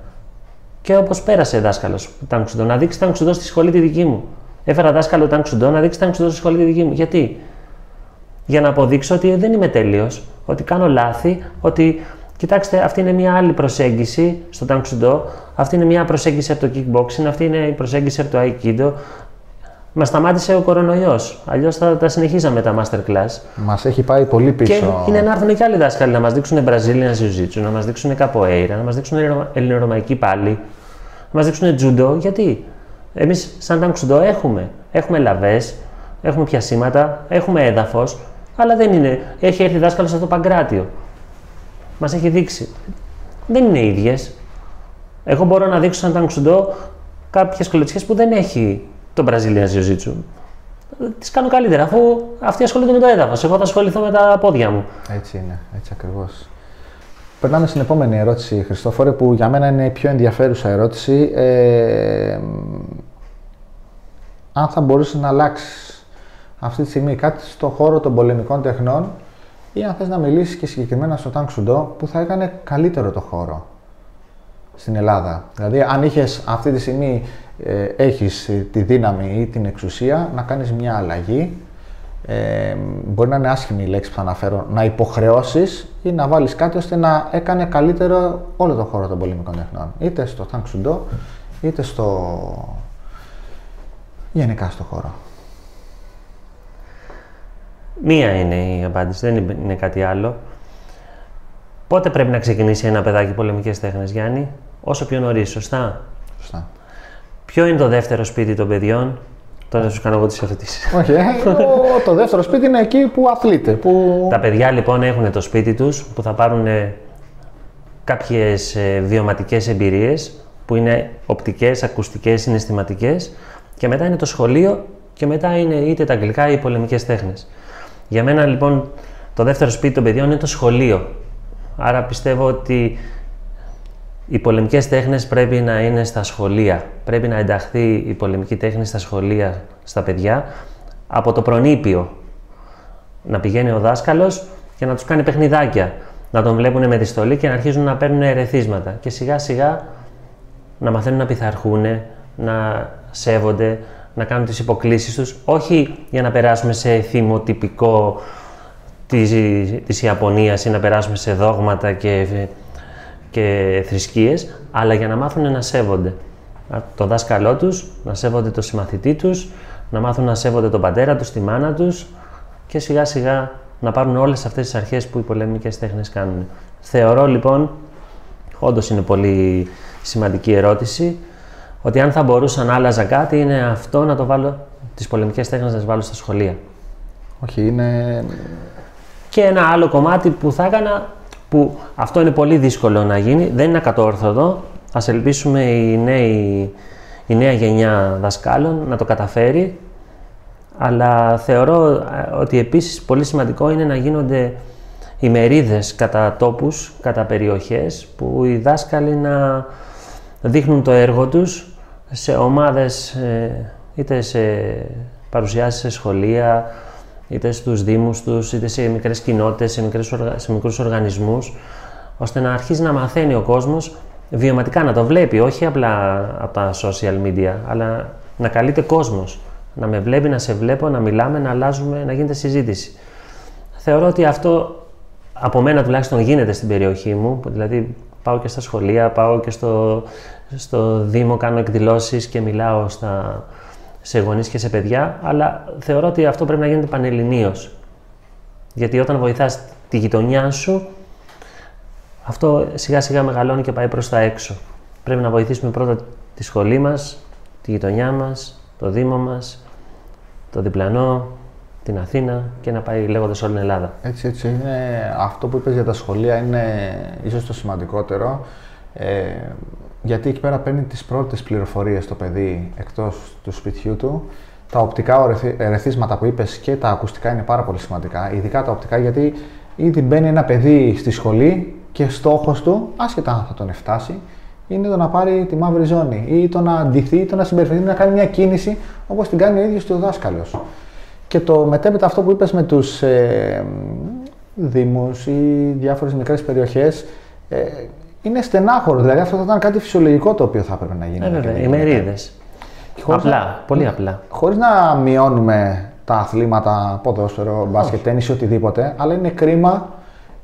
Και όπως πέρασε δάσκαλος Τάγκ να δείξει Τάγκ στη σχολή τη δική μου. Έφερα δάσκαλο Τάγκ να δείξει Τάγκ στη σχολή τη δική μου. Γιατί; Για να αποδείξω ότι δεν είμαι τέλειος, ότι κάνω λάθη, ότι κοιτάξτε, αυτή είναι μια άλλη προσέγγιση στο Τάγκ αυτή είναι μια προσέγγιση από το kickboxing, αυτή είναι η προσέγγιση από το aikido, Μα σταμάτησε ο κορονοϊός. Αλλιώς θα τα συνεχίζαμε τα masterclass. Μας έχει πάει πολύ πίσω. Και είναι να έρθουν και άλλοι δάσκαλοι να μας δείξουν Brazilian Jiu-Jitsu, να μας δείξουν Capoeira, να μας δείξουν Ελληνορωμαϊκή πάλι, να μας δείξουν Judo. Γιατί εμείς, σαν Τανξουντό, έχουμε. Έχουμε λαβές, έχουμε πιασίματα, έχουμε έδαφος, αλλά δεν είναι. Έχει έρθει δάσκαλος από το Παγκράτιο. Μας έχει δείξει. Δεν είναι ίδιες. Εγώ μπορώ να δείξω σαν Τανξουντό κάποιες κλωτσιέ που δεν έχει το Brazilian Jiu-Jitsu. Τις κάνω καλύτερα, αφού αυτοί ασχολούνται με το έδαφος. Εγώ θα ασχοληθώ με τα πόδια μου. Έτσι είναι, έτσι ακριβώς. Περνάμε στην επόμενη ερώτηση, Χριστόφορε, που για μένα είναι η πιο ενδιαφέρουσα ερώτηση. Ε, αν θα μπορούσες να αλλάξεις αυτή τη στιγμή κάτι στον χώρο των πολεμικών τεχνών ή αν θες να μιλήσεις και συγκεκριμένα στο Τάγκ Σουντό που θα έκανε καλύτερο το χώρο στην Ελλάδα. Δηλαδή, αν είχες αυτή τη στιγμή ε, έχεις τη δύναμη ή την εξουσία να κάνεις μια αλλαγή, ε, μπορεί να είναι άσχημη η λέξη που θα αναφέρω, να υποχρεώσεις ή να βάλεις κάτι ώστε να έκανε καλύτερο όλο το χώρο των πολεμικών τεχνών. Είτε στο Τανξουντό, είτε στο... γενικά στο χώρο. Μία είναι η απάντηση, δεν είναι κάτι άλλο. Πότε πρέπει να ξεκινήσει ένα παιδάκι πολεμικές τέχνες, Γιάννη; Όσο πιο νωρίς, σωστά; Σωστά. Ποιο είναι το δεύτερο σπίτι των παιδιών, Τώρα θα σου κάνω εγώ τις ερωτήσεις. Όχι, ε, το δεύτερο σπίτι είναι εκεί που αθλείται. Που... Τα παιδιά λοιπόν έχουν το σπίτι τους που θα πάρουν κάποιες βιωματικές εμπειρίες που είναι οπτικές, ακουστικές, συναισθηματικές και μετά είναι το σχολείο και μετά είναι είτε τα αγγλικά ή οι πολεμικές τέχνες. Για μένα λοιπόν το δεύτερο σπίτι των παιδιών είναι το σχολείο. Άρα πιστεύω ότι οι πολεμικές τέχνες πρέπει να είναι στα σχολεία. Πρέπει να ενταχθεί η πολεμική τέχνη στα σχολεία, στα παιδιά, από το προνήπιο. Να πηγαίνει ο δάσκαλος και να τους κάνει παιχνιδάκια. Να τον βλέπουν με τη στολή και να αρχίζουν να παίρνουν ερεθίσματα. Και σιγά σιγά να μαθαίνουν να πειθαρχούν, να σέβονται, να κάνουν τις υποκλήσεις τους, όχι για να περάσουμε σε θυμοτυπικό της, της Ιαπωνίας ή να περάσουμε σε δόγματα και, και θρησκείες, αλλά για να μάθουν να σέβονται το δάσκαλό τους, να σέβονται το συμμαθητή τους, να μάθουν να σέβονται τον πατέρα τους, τη μάνα τους και σιγά σιγά να πάρουν όλες αυτές τις αρχές που οι πολεμικές τέχνες κάνουν. Θεωρώ λοιπόν, όντως είναι πολύ σημαντική ερώτηση, ότι αν θα μπορούσα να άλλαζα κάτι είναι αυτό να το βάλω, τις πολεμικές τέχνες να τις βάλω στα σχολεία. Όχι, είναι... Και ένα άλλο κομμάτι που θα έκανα, που αυτό είναι πολύ δύσκολο να γίνει, δεν είναι ακατόρθωτο, ας ελπίσουμε η, νέη, η νέα γενιά δασκάλων να το καταφέρει, αλλά θεωρώ ε, ότι επίσης πολύ σημαντικό είναι να γίνονται ημερίδες κατά τόπους, κατά περιοχές, που οι δάσκαλοι να δείχνουν το έργο τους σε ομάδες, ε, είτε σε παρουσιάσεις σε σχολεία, είτε στους δήμους τους, είτε σε μικρές κοινότητες, σε, μικρές, σε μικρούς οργανισμούς, ώστε να αρχίσει να μαθαίνει ο κόσμος βιωματικά, να το βλέπει, όχι απλά από τα social media, αλλά να καλείται κόσμος. Να με βλέπει, να σε βλέπω, να μιλάμε, να αλλάζουμε, να γίνεται συζήτηση. Θεωρώ ότι αυτό από μένα τουλάχιστον γίνεται στην περιοχή μου, δηλαδή πάω και στα σχολεία, πάω και στο, στο Δήμο, κάνω εκδηλώσεις και μιλάω στα, σε γονείς και σε παιδιά, αλλά θεωρώ ότι αυτό πρέπει να γίνεται πανελληνίως. Γιατί όταν βοηθάς τη γειτονιά σου, αυτό σιγά σιγά μεγαλώνει και πάει προς τα έξω. Πρέπει να βοηθήσουμε πρώτα τη σχολή μας, τη γειτονιά μας, το Δήμο μας, το διπλανό, την Αθήνα και να πάει λέγοντας όλη την Ελλάδα. Έτσι, έτσι. Είναι, αυτό που είπες για τα σχολεία είναι ίσως το σημαντικότερο. Ε, γιατί εκεί πέρα παίρνει τις πρώτες πληροφορίες το παιδί εκτός του σπιτιού του. Τα οπτικά ερεθίσματα που είπες και τα ακουστικά είναι πάρα πολύ σημαντικά, ειδικά τα οπτικά γιατί ήδη μπαίνει ένα παιδί στη σχολή και στόχος του, άσχετα αν θα τον φτάσει, είναι το να πάρει τη μαύρη ζώνη ή το να αντιθεί ή το να συμπεριφερθεί, να κάνει μια κίνηση όπως την κάνει ο ίδιος του δάσκαλος. Και το μετέπειτα αυτό που είπες με τους ε, δήμους ή διάφορες μικρές περιοχές, ε, είναι στενάχωρος. Δηλαδή αυτό θα ήταν κάτι φυσιολογικό το οποίο θα έπρεπε να γίνει. Ε, βέβαια, οι μερίδες. Απλά, πολύ απλά. Χωρίς να μειώνουμε τα αθλήματα, ποδόσφαιρο, μπάσκετ, τέννις ή οτιδήποτε, αλλά είναι κρίμα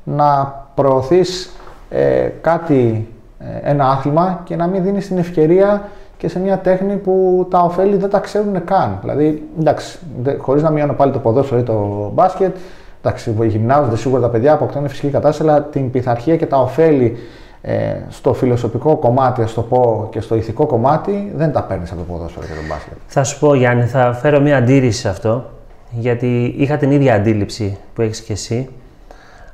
να προωθείς ε, κάτι, ε, ένα άθλημα και να μην δίνεις την ευκαιρία και σε μια τέχνη που τα ωφέλη δεν τα ξέρουν καν. Δηλαδή, εντάξει, χωρίς να μειώνω πάλι το ποδόσφαιρο ή το μπάσκετ, εντάξει, γυμνάζονται σίγουρα τα παιδιά, αποκτούν φυσική κατάσταση, αλλά την πειθαρχία και τα ωφέλη ε, στο φιλοσοφικό κομμάτι, ας το πω, και στο ηθικό κομμάτι, δεν τα παίρνεις από το ποδόσφαιρο και το μπάσκετ. Θα σου πω, Γιάννη, θα φέρω μια αντίρρηση σε αυτό, γιατί είχα την ίδια αντίληψη που έχεις και εσύ,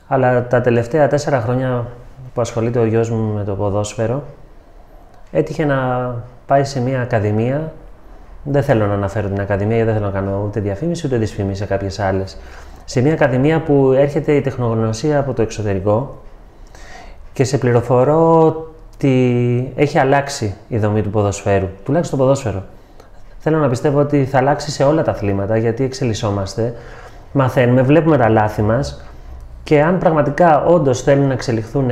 αλλά τα τελευταία τέσσερα χρόνια που ασχολείται ο γιος μου με το ποδόσφαιρο, έτυχε να πάει σε μια ακαδημία. Δεν θέλω να αναφέρω την ακαδημία γιατί δεν θέλω να κάνω ούτε διαφήμιση ούτε δυσφήμιση σε κάποιες άλλες. Σε μια ακαδημία που έρχεται η τεχνογνωσία από το εξωτερικό και σε πληροφορώ ότι έχει αλλάξει η δομή του ποδοσφαίρου, τουλάχιστον το ποδόσφαιρο. Θέλω να πιστεύω ότι θα αλλάξει σε όλα τα αθλήματα γιατί εξελισσόμαστε, μαθαίνουμε, βλέπουμε τα λάθη μας και αν πραγματικά όντως θέλουν να εξελιχθούν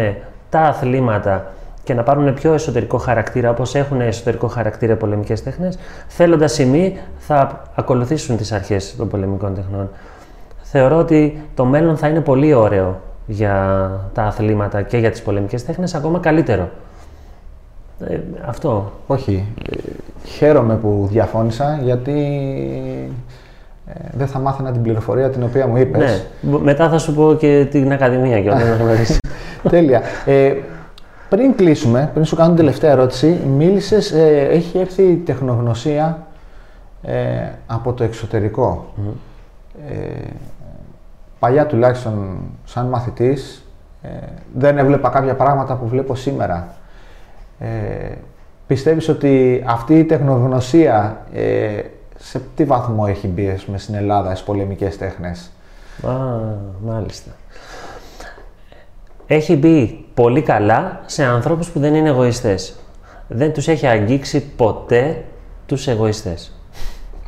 τα αθλήματα και να πάρουν πιο εσωτερικό χαρακτήρα, όπως έχουν εσωτερικό χαρακτήρα πολεμικές τέχνε, θέλοντας σημεί θα ακολουθήσουν τις αρχές των πολεμικών τεχνών. Θεωρώ ότι το μέλλον θα είναι πολύ ωραίο για τα αθλήματα και για τις πολεμικές τέχνες, ακόμα καλύτερο. Ε, αυτό. Όχι. Ε, χαίρομαι που διαφώνησα, γιατί ε, δεν θα μάθαινα την πληροφορία την οποία μου είπες. Ναι. Μετά θα σου πω και την Ακαδημία και όταν γνωρίσει. Τέλεια. Ε, πριν κλείσουμε, πριν σου κάνω την τελευταία ερώτηση, μίλησες, ε, έχει έρθει η τεχνογνωσία ε, από το εξωτερικό. Ε, παλιά τουλάχιστον σαν μαθητής ε, δεν έβλεπα κάποια πράγματα που βλέπω σήμερα. Ε, πιστεύεις ότι αυτή η τεχνογνωσία ε, σε τι βαθμό έχει μπει στην Ελλάδα στις πολεμικές τέχνες; Α, μάλιστα έχει μπει πολύ καλά σε ανθρώπους που δεν είναι εγωιστές. Δεν τους έχει αγγίξει ποτέ τους εγωιστές.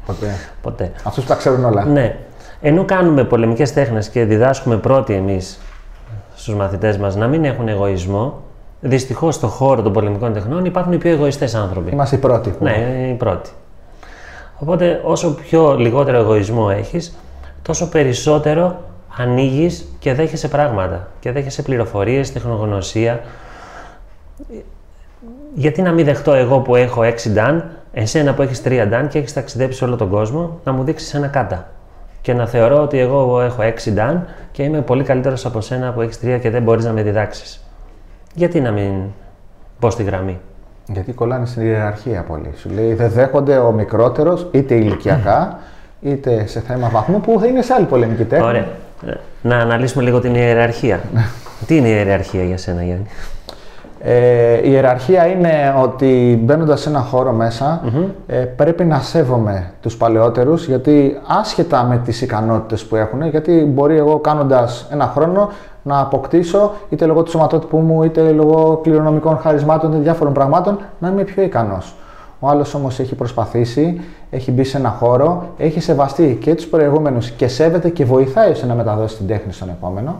Ποτέ. ποτέ. Αυτούς που τα ξέρουν όλα. Ναι. Ενώ κάνουμε πολεμικές τέχνες και διδάσκουμε πρώτοι εμείς στους μαθητές μας να μην έχουν εγωισμό, Δυστυχώς στον χώρο των πολεμικών τεχνών υπάρχουν οι πιο εγωιστές άνθρωποι. Είμαστε οι πρώτοι. Που... Ναι, οι πρώτοι. Οπότε, όσο πιο λιγότερο εγωισμό έχεις, τόσο περισσότερο ανοίγεις και δέχεσαι πράγματα και δέχεσαι πληροφορίες, τεχνογνωσία. Γιατί να μην δεχτώ εγώ που έχω 6 ντάν, εσένα που έχεις 3 ντάν και έχεις ταξιδέψει σε όλο τον κόσμο, να μου δείξεις ένα κάτα. Και να θεωρώ ότι εγώ έχω 6 ντάν και είμαι πολύ καλύτερος από σένα που έχεις 3 και δεν μπορείς να με διδάξεις. Γιατί να μην πω στη γραμμή; Γιατί κολλάνε στην ιεραρχία πολύ. Σου λέει δεν δέχονται ο μικρότερος είτε ηλικιακά είτε σε θέμα βαθμού που θα είναι σε άλλη πολεμική τέχνη. Ωραία. Να αναλύσουμε λίγο την ιεραρχία. Τι είναι η ιεραρχία για σένα, Γιάννη; Ε, η ιεραρχία είναι ότι μπαίνοντας σε ένα χώρο ε, πρέπει να σέβομαι τους παλαιότερους γιατί άσχετα με τις ικανότητες που έχουν γιατί μπορεί εγώ κάνοντας ένα χρόνο να αποκτήσω είτε λόγω του σωματότυπου μου είτε λόγω κληρονομικών χαρισμάτων είτε διάφορων πραγμάτων να είμαι πιο ικανός. Ο άλλος όμως έχει προσπαθήσει, έχει μπει σε ένα χώρο, έχει σεβαστεί και τους προηγούμενους και σέβεται και βοηθάει ώστε να μεταδώσει την τέχνη στον επόμενο.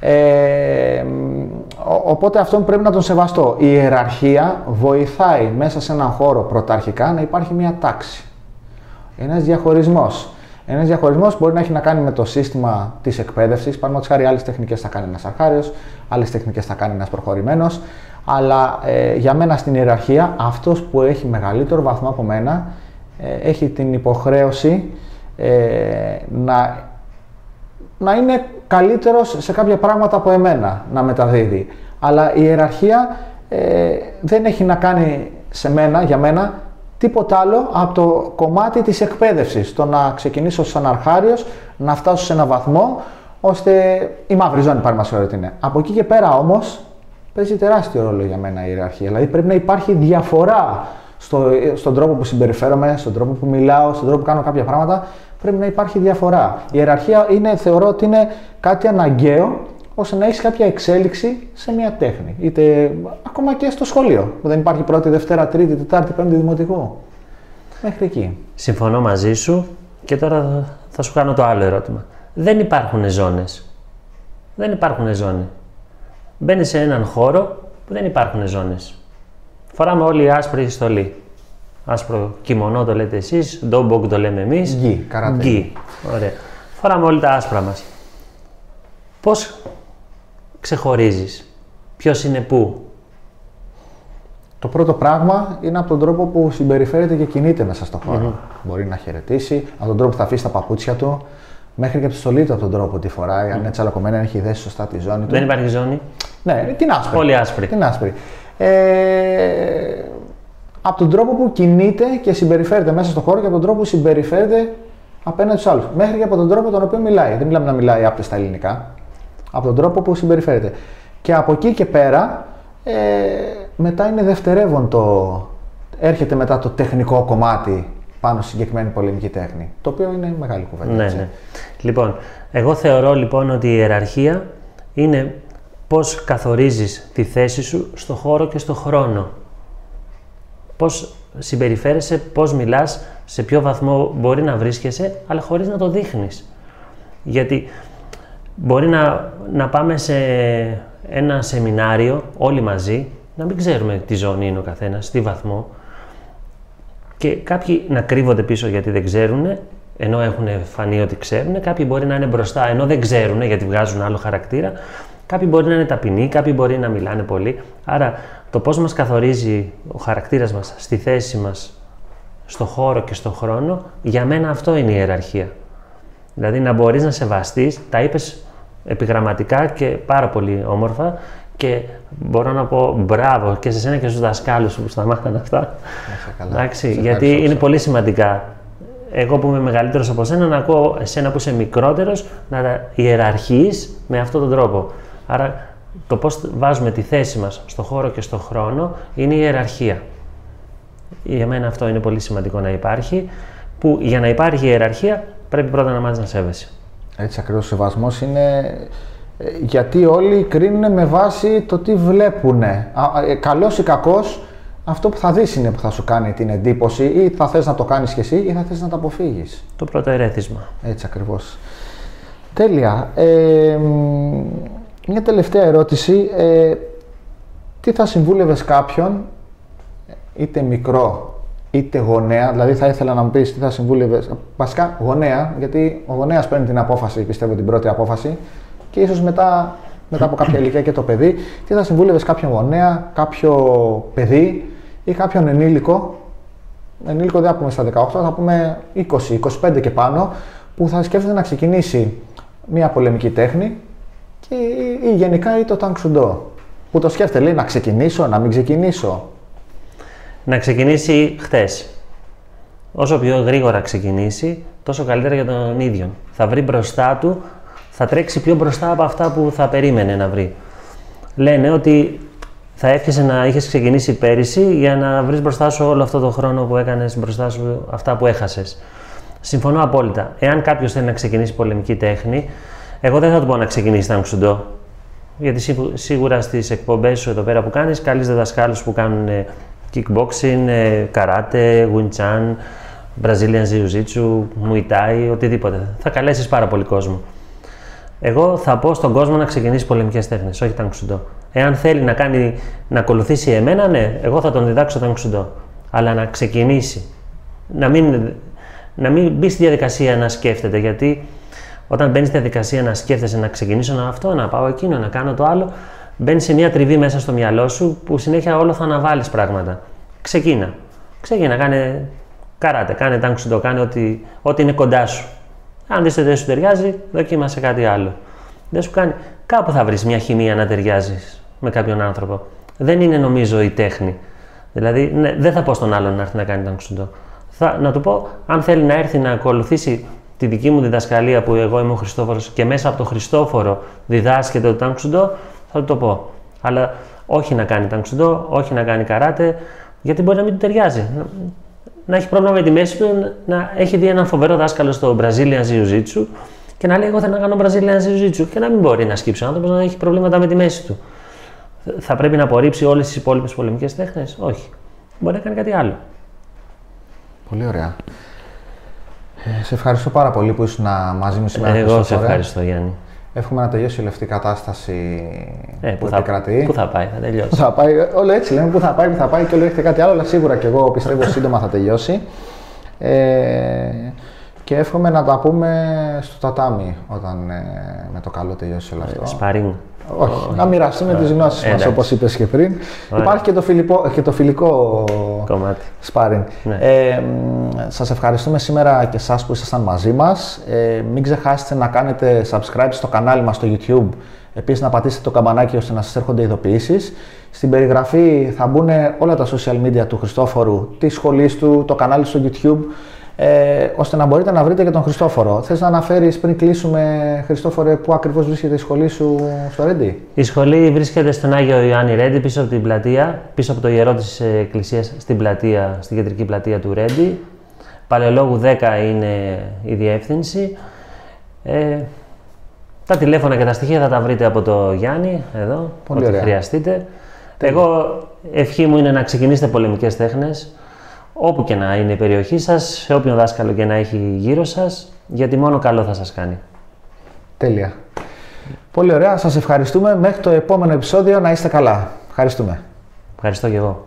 Ε, οπότε αυτόν πρέπει να τον σεβαστώ. Η ιεραρχία βοηθάει μέσα σε έναν χώρο πρωταρχικά να υπάρχει μια τάξη. Ένας διαχωρισμός. Ένας διαχωρισμός μπορεί να έχει να κάνει με το σύστημα της εκπαίδευσης. Παραδείγματο χάρη, άλλες τεχνικές θα κάνει ένας αρχάριος, άλλες τεχνικές θα κάνει ένας προχωρημένος. Αλλά ε, για μένα στην ιεραρχία, αυτός που έχει μεγαλύτερο βαθμό από μένα ε, έχει την υποχρέωση ε, να, να είναι καλύτερος σε κάποια πράγματα από εμένα να μεταδίδει. Αλλά η ιεραρχία ε, δεν έχει να κάνει σε μένα, για μένα, τίποτα άλλο από το κομμάτι της εκπαίδευσης. Το να ξεκινήσω σαν αρχάριος, να φτάσω σε ένα βαθμό, ώστε η μαύρη ζώνη πάρει μας ότι είναι. Από εκεί και πέρα όμως, παίζει τεράστιο ρόλο για μένα η ιεραρχία. Δηλαδή πρέπει να υπάρχει διαφορά στο, στον τρόπο που συμπεριφέρομαι, στον τρόπο που μιλάω, στον τρόπο που κάνω κάποια πράγματα. Πρέπει να υπάρχει διαφορά. Η ιεραρχία είναι, θεωρώ ότι είναι κάτι αναγκαίο ώστε να έχεις κάποια εξέλιξη σε μια τέχνη. Είτε ακόμα και στο σχολείο, που δεν υπάρχει πρώτη, Δευτέρα, Τρίτη, Τετάρτη, Πέμπτη Δημοτικού. Μέχρι εκεί. Συμφωνώ μαζί σου και τώρα θα σου κάνω το άλλο ερώτημα. Δεν υπάρχουν ζώνες. Δεν υπάρχουν ζώνες. Μπαίνεις σε έναν χώρο που δεν υπάρχουν ζώνες. Φοράμε όλοι άσπρη στολή. Άσπρο κιμονό το λέτε εσείς, ντόμπογκ το λέμε εμείς. Γκί, καράτε. Γκί. Ωραία. Φοράμε όλοι τα άσπρα μας. Πώς ξεχωρίζεις. Ποιος είναι πού; Το πρώτο πράγμα είναι από τον τρόπο που συμπεριφέρεται και κινείται μέσα στον χώρο. Μπορεί να χαιρετήσει, από τον τρόπο που θα αφήσει τα παπούτσια του, μέχρι και από τη στολή του από τον τρόπο που τη φοράει, αν είναι τσαλακωμένη, αν έχει δέσει σωστά τη ζώνη του. Δεν υπάρχει ζώνη. Ναι, την άσπρη. Πολύ άσπρη. Την άσπρη. Ε, από τον τρόπο που κινείται και συμπεριφέρεται μέσα στον χώρο και από τον τρόπο που συμπεριφέρεται απέναντι στους άλλους. Μέχρι και από τον τρόπο τον οποίο μιλάει. Δεν μιλάμε να μιλάει άπτες στα ελληνικά από τον τρόπο που συμπεριφέρεται. Και από εκεί και πέρα, ε, μετά είναι δευτερεύον το... Έρχεται μετά το τεχνικό κομμάτι πάνω στη συγκεκριμένη πολεμική τέχνη, το οποίο είναι μεγάλη κουβέντα. Ναι, ναι. Λοιπόν, εγώ θεωρώ λοιπόν ότι η ιεραρχία είναι πώς καθορίζεις τη θέση σου στο χώρο και στο χρόνο. Πώς συμπεριφέρεσαι, πώς μιλάς, σε ποιο βαθμό μπορεί να βρίσκεσαι, αλλά χωρίς να το δείχνεις. Γιατί Μπορεί να, να πάμε σε ένα σεμινάριο όλοι μαζί, να μην ξέρουμε τι ζώνη είναι ο καθένας, τι βαθμό και κάποιοι να κρύβονται πίσω γιατί δεν ξέρουν, ενώ έχουν φανεί ότι ξέρουν, κάποιοι μπορεί να είναι μπροστά ενώ δεν ξέρουν γιατί βγάζουν άλλο χαρακτήρα, κάποιοι μπορεί να είναι ταπεινοί, κάποιοι μπορεί να μιλάνε πολύ. Άρα το πώς μας καθορίζει ο χαρακτήρας μας στη θέση μας, στο χώρο και στο χρόνο, για μένα αυτό είναι η ιεραρχία. Δηλαδή να μπορείς να σεβαστείς, τα είπες επιγραμματικά και πάρα πολύ όμορφα και μπορώ να πω μπράβο και σε σένα και στους δασκάλους που σταμάτησαν αυτά. Εντάξει, γιατί είναι πολύ σημαντικά. Εγώ που είμαι μεγαλύτερος από σένα, να ακούω εσένα που είσαι μικρότερος, να τα ιεραρχείς με αυτόν τον τρόπο. Άρα το πώς βάζουμε τη θέση μας στο χώρο και στο χρόνο είναι η ιεραρχία. Για μένα αυτό είναι πολύ σημαντικό να υπάρχει, που για να υπάρχει η ιεραρχία πρέπει πρώτα να μάθεις να σέβεσαι. Έτσι ακριβώς ο σεβασμός είναι ε, γιατί όλοι κρίνουν με βάση το τι βλέπουν. Ε, καλός ή κακός, αυτό που θα δεις είναι που θα σου κάνει την εντύπωση ή θα θες να το κάνεις και εσύ ή θα θες να το αποφύγεις. Το πρώτο ερέθισμα. Έτσι ακριβώς. Τέλεια. Ε, μια τελευταία ερώτηση. Ε, τι θα συμβούλευες κάποιον, είτε μικρό είτε γονέα, δηλαδή θα ήθελα να μου πεις τι θα συμβούλευες. Βασικά γονέα, γιατί ο γονέας παίρνει την απόφαση, πιστεύω την πρώτη απόφαση, και ίσως μετά, μετά από κάποια ηλικία και το παιδί, τι θα συμβούλευες κάποιον γονέα, κάποιο παιδί ή κάποιον ενήλικο. Ενήλικο δεν θα πούμε στα 18, θα πούμε 20, 25 και πάνω, που θα σκέφτεται να ξεκινήσει μια πολεμική τέχνη και, ή, ή γενικά ή το τανξουντό. Που το σκέφτεται, λέει να ξεκινήσω, να μην ξεκινήσω, να ξεκινήσει χτες. Όσο πιο γρήγορα ξεκινήσει, τόσο καλύτερα για τον ίδιο. Θα βρει μπροστά του, θα τρέξει πιο μπροστά από αυτά που θα περίμενε να βρει. Λένε ότι θα εύχεσαι να είχες ξεκινήσει πέρυσι για να βρεις μπροστά σου όλο αυτό το χρόνο που έκανες μπροστά σου αυτά που έχασες. Συμφωνώ απόλυτα. Εάν κάποιος θέλει να ξεκινήσει πολεμική τέχνη, εγώ δεν θα του πω να ξεκινήσει τάγκσουντο. Γιατί σίγουρα στις εκπομπές σου εδώ πέρα που κάνεις, καλείς διδασκάλους που κάνουν kickboxing, καράτε, wing chun, Brazilian Jiu-Jitsu, Muay Thai, οτιδήποτε. Θα καλέσεις πάρα πολύ κόσμο. Εγώ θα πω στον κόσμο να ξεκινήσει πολεμικές τέχνες, όχι τανξουντό. Εάν θέλει να, κάνει, να ακολουθήσει εμένα, ναι, εγώ θα τον διδάξω τανξουντό. Αλλά να ξεκινήσει. Να μην, να μην μπει στη διαδικασία να σκέφτεται. Γιατί όταν μπαίνεις στη διαδικασία να σκέφτεσαι να ξεκινήσω να αυτό, να πάω εκείνο, να κάνω το άλλο, μπαίνεις σε μια τριβή μέσα στο μυαλό σου που συνέχεια όλο θα αναβάλεις πράγματα. Ξεκίνα. Ξεκίνα, κάνε καράτε, κάνε το κάνε ό,τι, ό,τι είναι κοντά σου. Αν δεις δεν σου ταιριάζει, δοκίμασε κάτι άλλο. Δεν σου κάνει. Κάπου θα βρεις μια χημεία να ταιριάζεις με κάποιον άνθρωπο. Δεν είναι νομίζω η τέχνη. Δηλαδή, ναι, δεν θα πω στον άλλον να έρθει να κάνει τάγκσουντο. Θα, να του πω, αν θέλει να έρθει να ακολουθήσει τη δική μου διδασκαλία που εγώ είμαι ο Χριστόφορος και μέσα από το Χριστόφορο διδάσκεται το τάγκσουντο, θα του το πω. Αλλά όχι να κάνει τανξουντό, όχι να κάνει καράτε, γιατί μπορεί να μην του ταιριάζει. Να έχει πρόβλημα με τη μέση του, να έχει δει έναν φοβερό δάσκαλο στο Brazilian Jiu-Jitsu και να λέει: Εγώ θέλω να κάνω Brazilian Jiu-Jitsu και να μην μπορεί να σκύψει ο άνθρωπος να έχει προβλήματα με τη μέση του. Θα πρέπει να απορρίψει όλες τις υπόλοιπες πολεμικές τέχνες, Όχι. Μπορεί να κάνει κάτι άλλο. Πολύ ωραία. Ε, σε ευχαριστώ πάρα πολύ που ήσουν μαζί μου σήμερα. Εγώ σε ευχαριστώ, Γιάννη. Εύχομαι να τελειώσει η αυτή κατάσταση ε, που, που θα, επικρατεί. Πού θα πάει, θα τελειώσει. Πού θα πάει, όλο έτσι λέμε, πού θα πάει, πού θα πάει και όλο έχετε κάτι άλλο, αλλά σίγουρα και εγώ πιστεύω σύντομα θα τελειώσει. Ε, και εύχομαι να τα πούμε στο τατάμι όταν ε, με το καλό τελειώσει όλο αυτό. Σπαρίνγκ. Όχι, να μοιραστούμε τις γνώσεις μας όπως είπες και πριν. Υπάρχει και το, φιλικό, και το φιλικό κομμάτι. Σπάριν. Ναι. Ε, Σας ευχαριστούμε σήμερα και εσάς που ήσασταν μαζί μας. Ε, μην ξεχάσετε να κάνετε subscribe στο κανάλι μας στο YouTube. Επίσης, να πατήσετε το καμπανάκι ώστε να σας έρχονται ειδοποιήσεις. Στην περιγραφή θα μπουν όλα τα social media του Χριστόφορου, τη σχολή του, το κανάλι στο YouTube ε, ώστε να μπορείτε να βρείτε και τον Χριστόφορο. Θες να αναφέρεις πριν κλείσουμε, Χριστόφορε, πού ακριβώς βρίσκεται η σχολή σου στο Ρέντι; Η σχολή βρίσκεται στον Άγιο Ιωάννη Ρέντι, πίσω από την πλατεία, πίσω από το ιερό της Εκκλησίας στην πλατεία, στην κεντρική πλατεία του Ρέντι. Παλαιολόγου 10 είναι η διεύθυνση. Ε, τα τηλέφωνα και τα στοιχεία θα τα βρείτε από το Γιάννη, εδώ, Πολύ ό,τι χρειαστείτε. Εγώ, ευχή μου είναι να ξεκινήσετε πολεμικές τέχνες, όπου και να είναι η περιοχή σας, σε όποιον δάσκαλο και να έχει γύρω σας, γιατί μόνο καλό θα σας κάνει. Τέλεια. Πολύ ωραία. Σας ευχαριστούμε. Μέχρι το επόμενο επεισόδιο να είστε καλά. Ευχαριστούμε. Ευχαριστώ και εγώ.